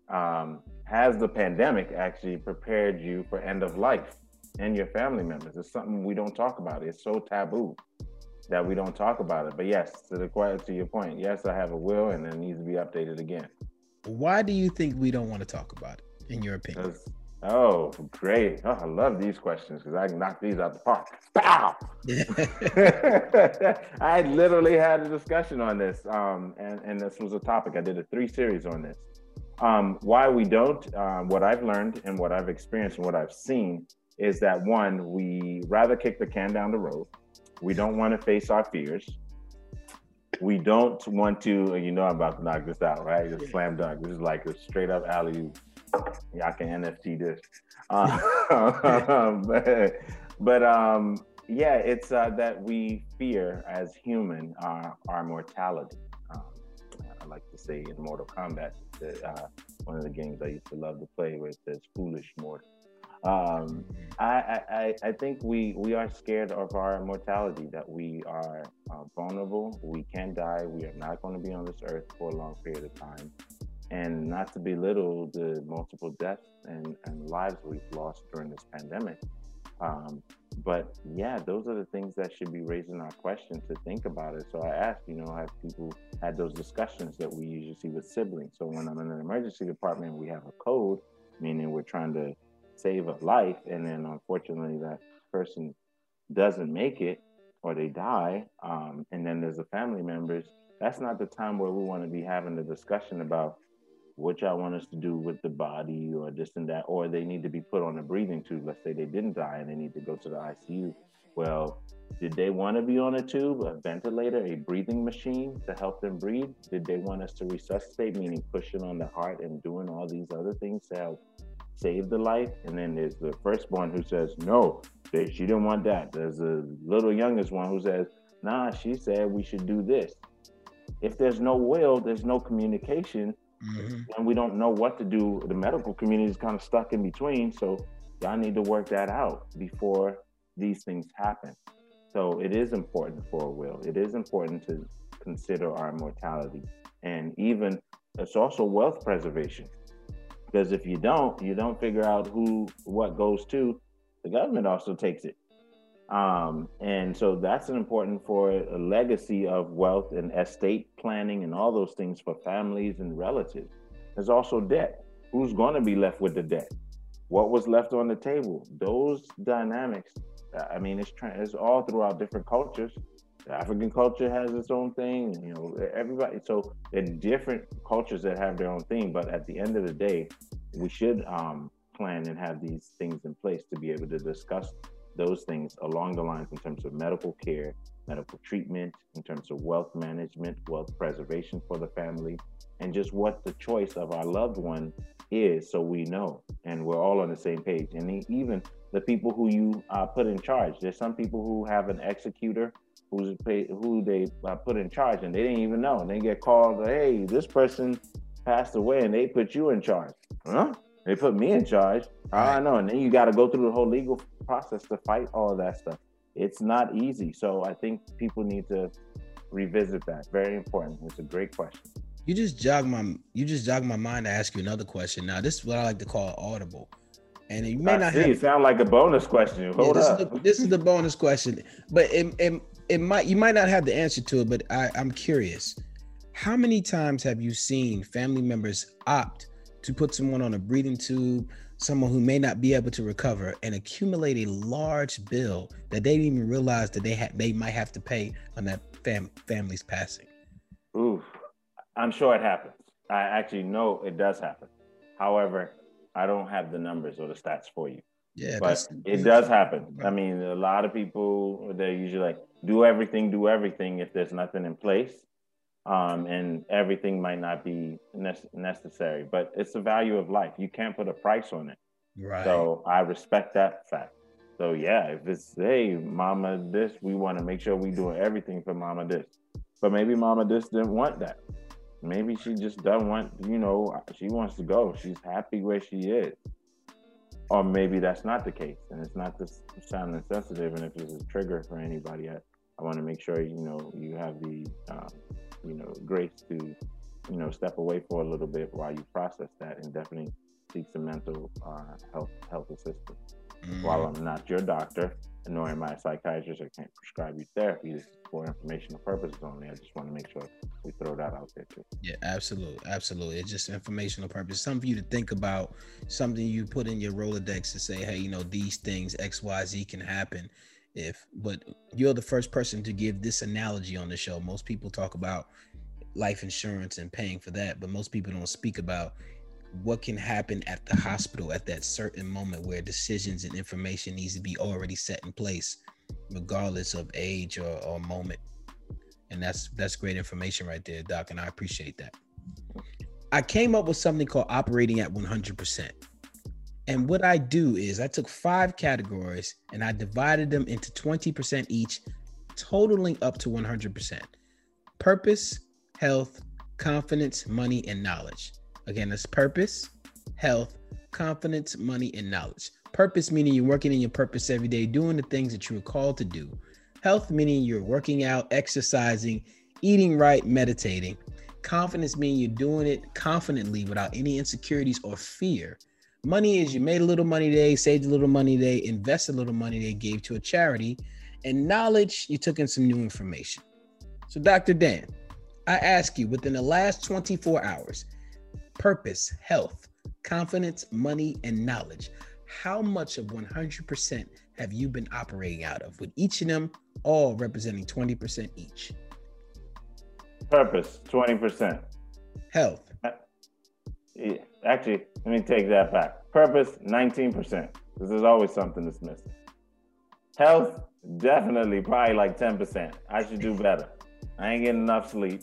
um, has the pandemic actually prepared you for end of life? And your family members. It's something we don't talk about. It's so taboo that we don't talk about it. But yes, to the to your point, yes, I have a will, and it needs to be updated again. Why do you think we don't want to talk about it, in your opinion? Oh, great! Oh, I love these questions because I can knock these out the park. Pow! I literally had a discussion on this, um, and and this was a topic. I did a three series on this. Um, why we don't, uh, what I've learned and what I've experienced and what I've seen is that one, we rather kick the can down the road. We don't want to face our fears. We don't want to, you know, I'm about to knock this out, right? Just slam dunk. This is like a straight up alley. Y'all can NFT this. Uh, but, but um, yeah, it's uh, that we fear as human our, our mortality. Um, I like to say in Mortal Kombat, uh, one of the games I used to love to play where it says foolish mortal um, I, I, I think we, we are scared of our mortality, that we are uh, vulnerable. We can die. We are not going to be on this earth for a long period of time. And not to belittle the multiple deaths and, and lives we've lost during this pandemic. Um, but yeah, those are the things that should be raising our question to think about it. So I asked, you know, have people had those discussions that we usually see with siblings? So when I'm in an emergency department, we have a code, meaning we're trying to save a life and then unfortunately that person doesn't make it or they die um, and then there's the family members. That's not the time where we want to be having a discussion about what y'all want us to do with the body or this and that or they need to be put on a breathing tube. Let's say they didn't die and they need to go to the icu well did they want to be on a tube a ventilator a breathing machine to help them breathe? Did they want us to resuscitate meaning pushing on the heart and doing all these other things to help save the life, and then there's the firstborn who says no, they, she didn't want that. There's a little youngest one who says, nah, she said we should do this. If there's no will, there's no communication, mm-hmm. and we don't know what to do. The medical community is kind of stuck in between, so y'all need to work that out before these things happen. So it is important for a will. It is important to consider our mortality, and even it's also wealth preservation because if you don't, you don't figure out who what goes to, the government also takes it. Um, and so that's important for a legacy of wealth and estate planning and all those things for families and relatives. There's also debt. Who's going to be left with the debt? What was left on the table? Those dynamics. I mean, it's it's all throughout different cultures. African culture has its own thing, you know, everybody. So there are different cultures that have their own thing, but at the end of the day, we should um, plan and have these things in place to be able to discuss those things along the lines in terms of medical care, medical treatment, in terms of wealth management, wealth preservation for the family, and just what the choice of our loved one is so we know and we're all on the same page. And even the people who you uh, put in charge, there's some people who have an executor who's paid, who they uh, put in charge and they didn't even know. And they get called, hey, this person passed away and they put you in charge. Huh? They put me in charge. I know. And then you got to go through the whole legal process to fight all of that stuff. It's not easy. So I think people need to revisit that. Very important. It's a great question. You just jog my you just jog my mind to ask you another question. Now, this is what I like to call audible. And you may I not see, have it sound like a bonus question. Hold yeah, this, up. Is the, this is the bonus question, but it, it it might you might not have the answer to it, but I, I'm curious. How many times have you seen family members opt to put someone on a breathing tube, someone who may not be able to recover, and accumulate a large bill that they didn't even realize that they had they might have to pay on that fam- family's passing? Oof. I'm sure it happens. I actually know it does happen. However, I don't have the numbers or the stats for you. Yeah, but it does happen. I mean, a lot of people they're usually like, do everything, do everything if there's nothing in place. Um, and everything might not be nece- necessary, but it's the value of life. You can't put a price on it. right. So I respect that fact. So yeah, if it's hey, mama this, we want to make sure we doing everything for mama this. But maybe mama this didn't want that. Maybe she just doesn't want, you know, she wants to go. She's happy where she is. Or maybe that's not the case and it's not this sounding insensitive And if it's a trigger for anybody, I, want to make sure, you know, you have the, um, you know, grace to, you know, step away for a little bit while you process that and definitely seek some mental uh, health health assistance. While Mm, I'm not your doctor, nor am I a psychiatrist, I can't prescribe you therapy. This is for informational purposes only. I just want to make sure we throw that out there too. yeah, absolutely, absolutely. It's just informational purpose, something for you to think about, something you put in your Rolodex to say, hey, you know, these things X, Y, Z can happen. If, but you're the first person to give this analogy on the show. Most people talk about life insurance and paying for that, but most people don't speak about what can happen at the hospital at that certain moment where decisions and information needs to be already set in place, regardless of age or, or moment. And that's that's great information right there, Doc. And I appreciate that. I came up with something called operating at 100%. And what I do is I took five categories and I divided them into 20% each, totaling up to 100%. Purpose, health, confidence, money, and knowledge. Again, that's purpose, health, confidence, money, and knowledge. Purpose meaning you're working in your purpose every day, doing the things that you were called to do. Health meaning you're working out, exercising, eating right, meditating. Confidence meaning you're doing it confidently without any insecurities or fear. Money is you made a little money today, saved a little money today, invested a little money they gave to a charity. And knowledge, you took in some new information. So, Dr. Dan, I ask you within the last 24 hours, purpose, health, confidence, money, and knowledge, how much of 100% have you been operating out of, with each of them all representing 20% each? Purpose, 20%. Health, Yeah, Actually, let me take that back. Purpose, 19%. Because there's always something that's missing. Health, definitely probably like 10%. I should do better. I ain't getting enough sleep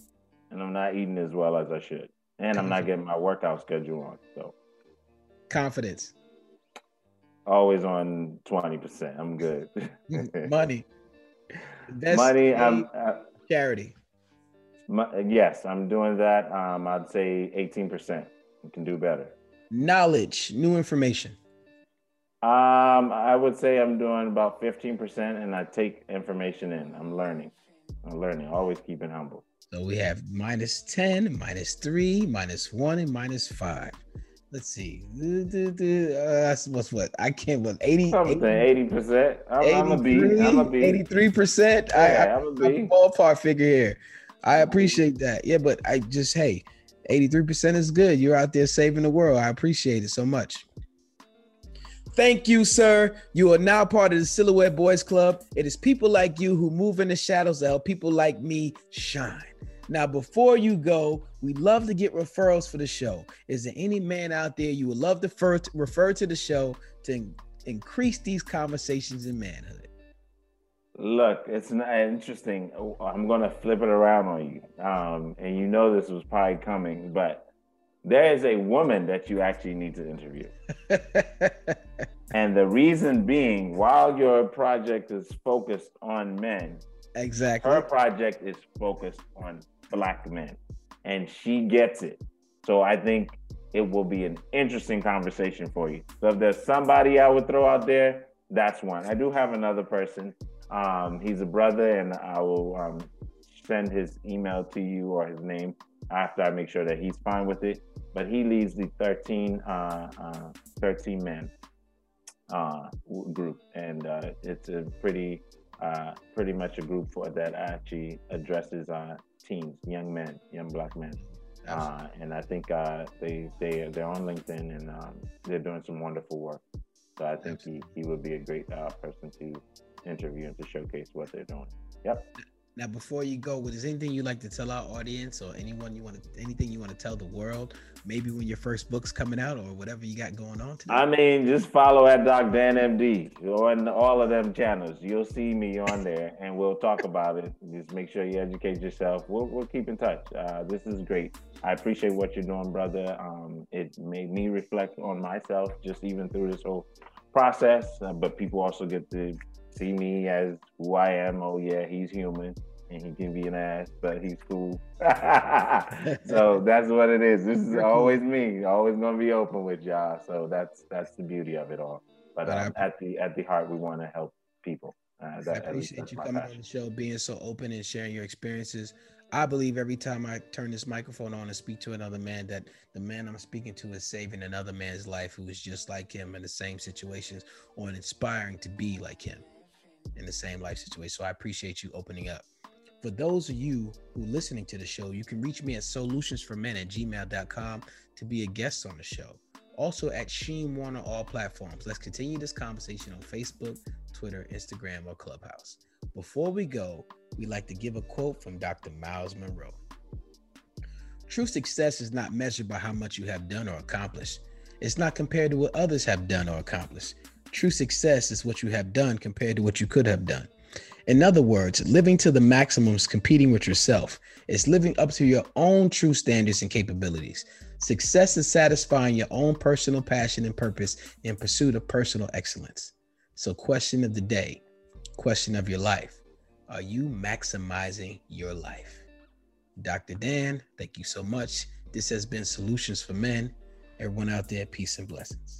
and I'm not eating as well as I should. And I'm not getting my workout schedule on. So confidence, always on 20%. I'm good. money, Invest Money, I'm uh, charity. my, yes, I'm doing that. Um, I'd say 18%. You can do better. Knowledge, new information. Um, I would say I'm doing about 15% and I take information in. I'm learning. I'm learning, always keeping humble. So we have minus 10, minus 3, minus 1, and minus 5. Let's see. Uh, that's what's what? I can't, what, 80? Something 80%. I'm, I'm a B. I'm a B. 83%. I, Yeah, I, I'm a I'm B. a ballpark figure here. I appreciate that. Yeah, but I just, hey, 83% is good. You're out there saving the world. I appreciate it so much. Thank you, sir. You are now part of the Silhouette Boys Club. It is people like you who move in the shadows to help people like me shine. Now, before you go, we love to get referrals for the show. Is there any man out there you would love to refer to, refer to the show to increase these conversations in manhood? Look, it's not interesting. I'm going to flip it around on you. Um, and you know this was probably coming, but there is a woman that you actually need to interview. And the reason being, while your project is focused on men, exactly. her project is focused on black men and she gets it so i think it will be an interesting conversation for you so if there's somebody i would throw out there that's one i do have another person um, he's a brother and i will um, send his email to you or his name after I make sure that he's fine with it. But he leads the 13, uh, uh, 13 men uh, group, and uh, it's a pretty, uh, pretty much a group for that actually addresses uh, teens, young men, young black men. Uh, and I think uh, they they they're on LinkedIn and um, they're doing some wonderful work. So I think he, he would be a great uh, person to interview and to showcase what they're doing. Yep. Now, before you go, is anything you like to tell our audience, or anyone you want to, anything you want to tell the world? Maybe when your first book's coming out, or whatever you got going on. Today? I mean, just follow at Doc Dan MD on all of them channels. You'll see me on there, and we'll talk about it. Just make sure you educate yourself. We'll, we'll keep in touch. Uh, this is great. I appreciate what you're doing, brother. Um, it made me reflect on myself, just even through this whole process. Uh, but people also get to see me as who I am. Oh yeah, he's human and he can be an ass, but he's cool. so that's what it is. This is always me. Always gonna be open with y'all. So that's that's the beauty of it all. But, but um, at the at the heart, we want to help people. Uh, that, I appreciate you coming passion. on the show, being so open and sharing your experiences. I believe every time I turn this microphone on and speak to another man, that the man I'm speaking to is saving another man's life who is just like him in the same situations or inspiring to be like him in the same life situation. So I appreciate you opening up. For those of you who listening to the show, you can reach me at solutionsformen at gmail.com to be a guest on the show. Also at Sheen Warner all platforms. Let's continue this conversation on Facebook, Twitter, Instagram, or Clubhouse. Before we go, we like to give a quote from Dr. Myles Munroe. True success is not measured by how much you have done or accomplished. It's not compared to what others have done or accomplished. True success is what you have done compared to what you could have done. In other words, living to the maximums, competing with yourself. It's living up to your own true standards and capabilities. Success is satisfying your own personal passion and purpose in pursuit of personal excellence. So, question of the day, question of your life Are you maximizing your life? Dr. Dan, thank you so much. This has been Solutions for Men. Everyone out there, peace and blessings.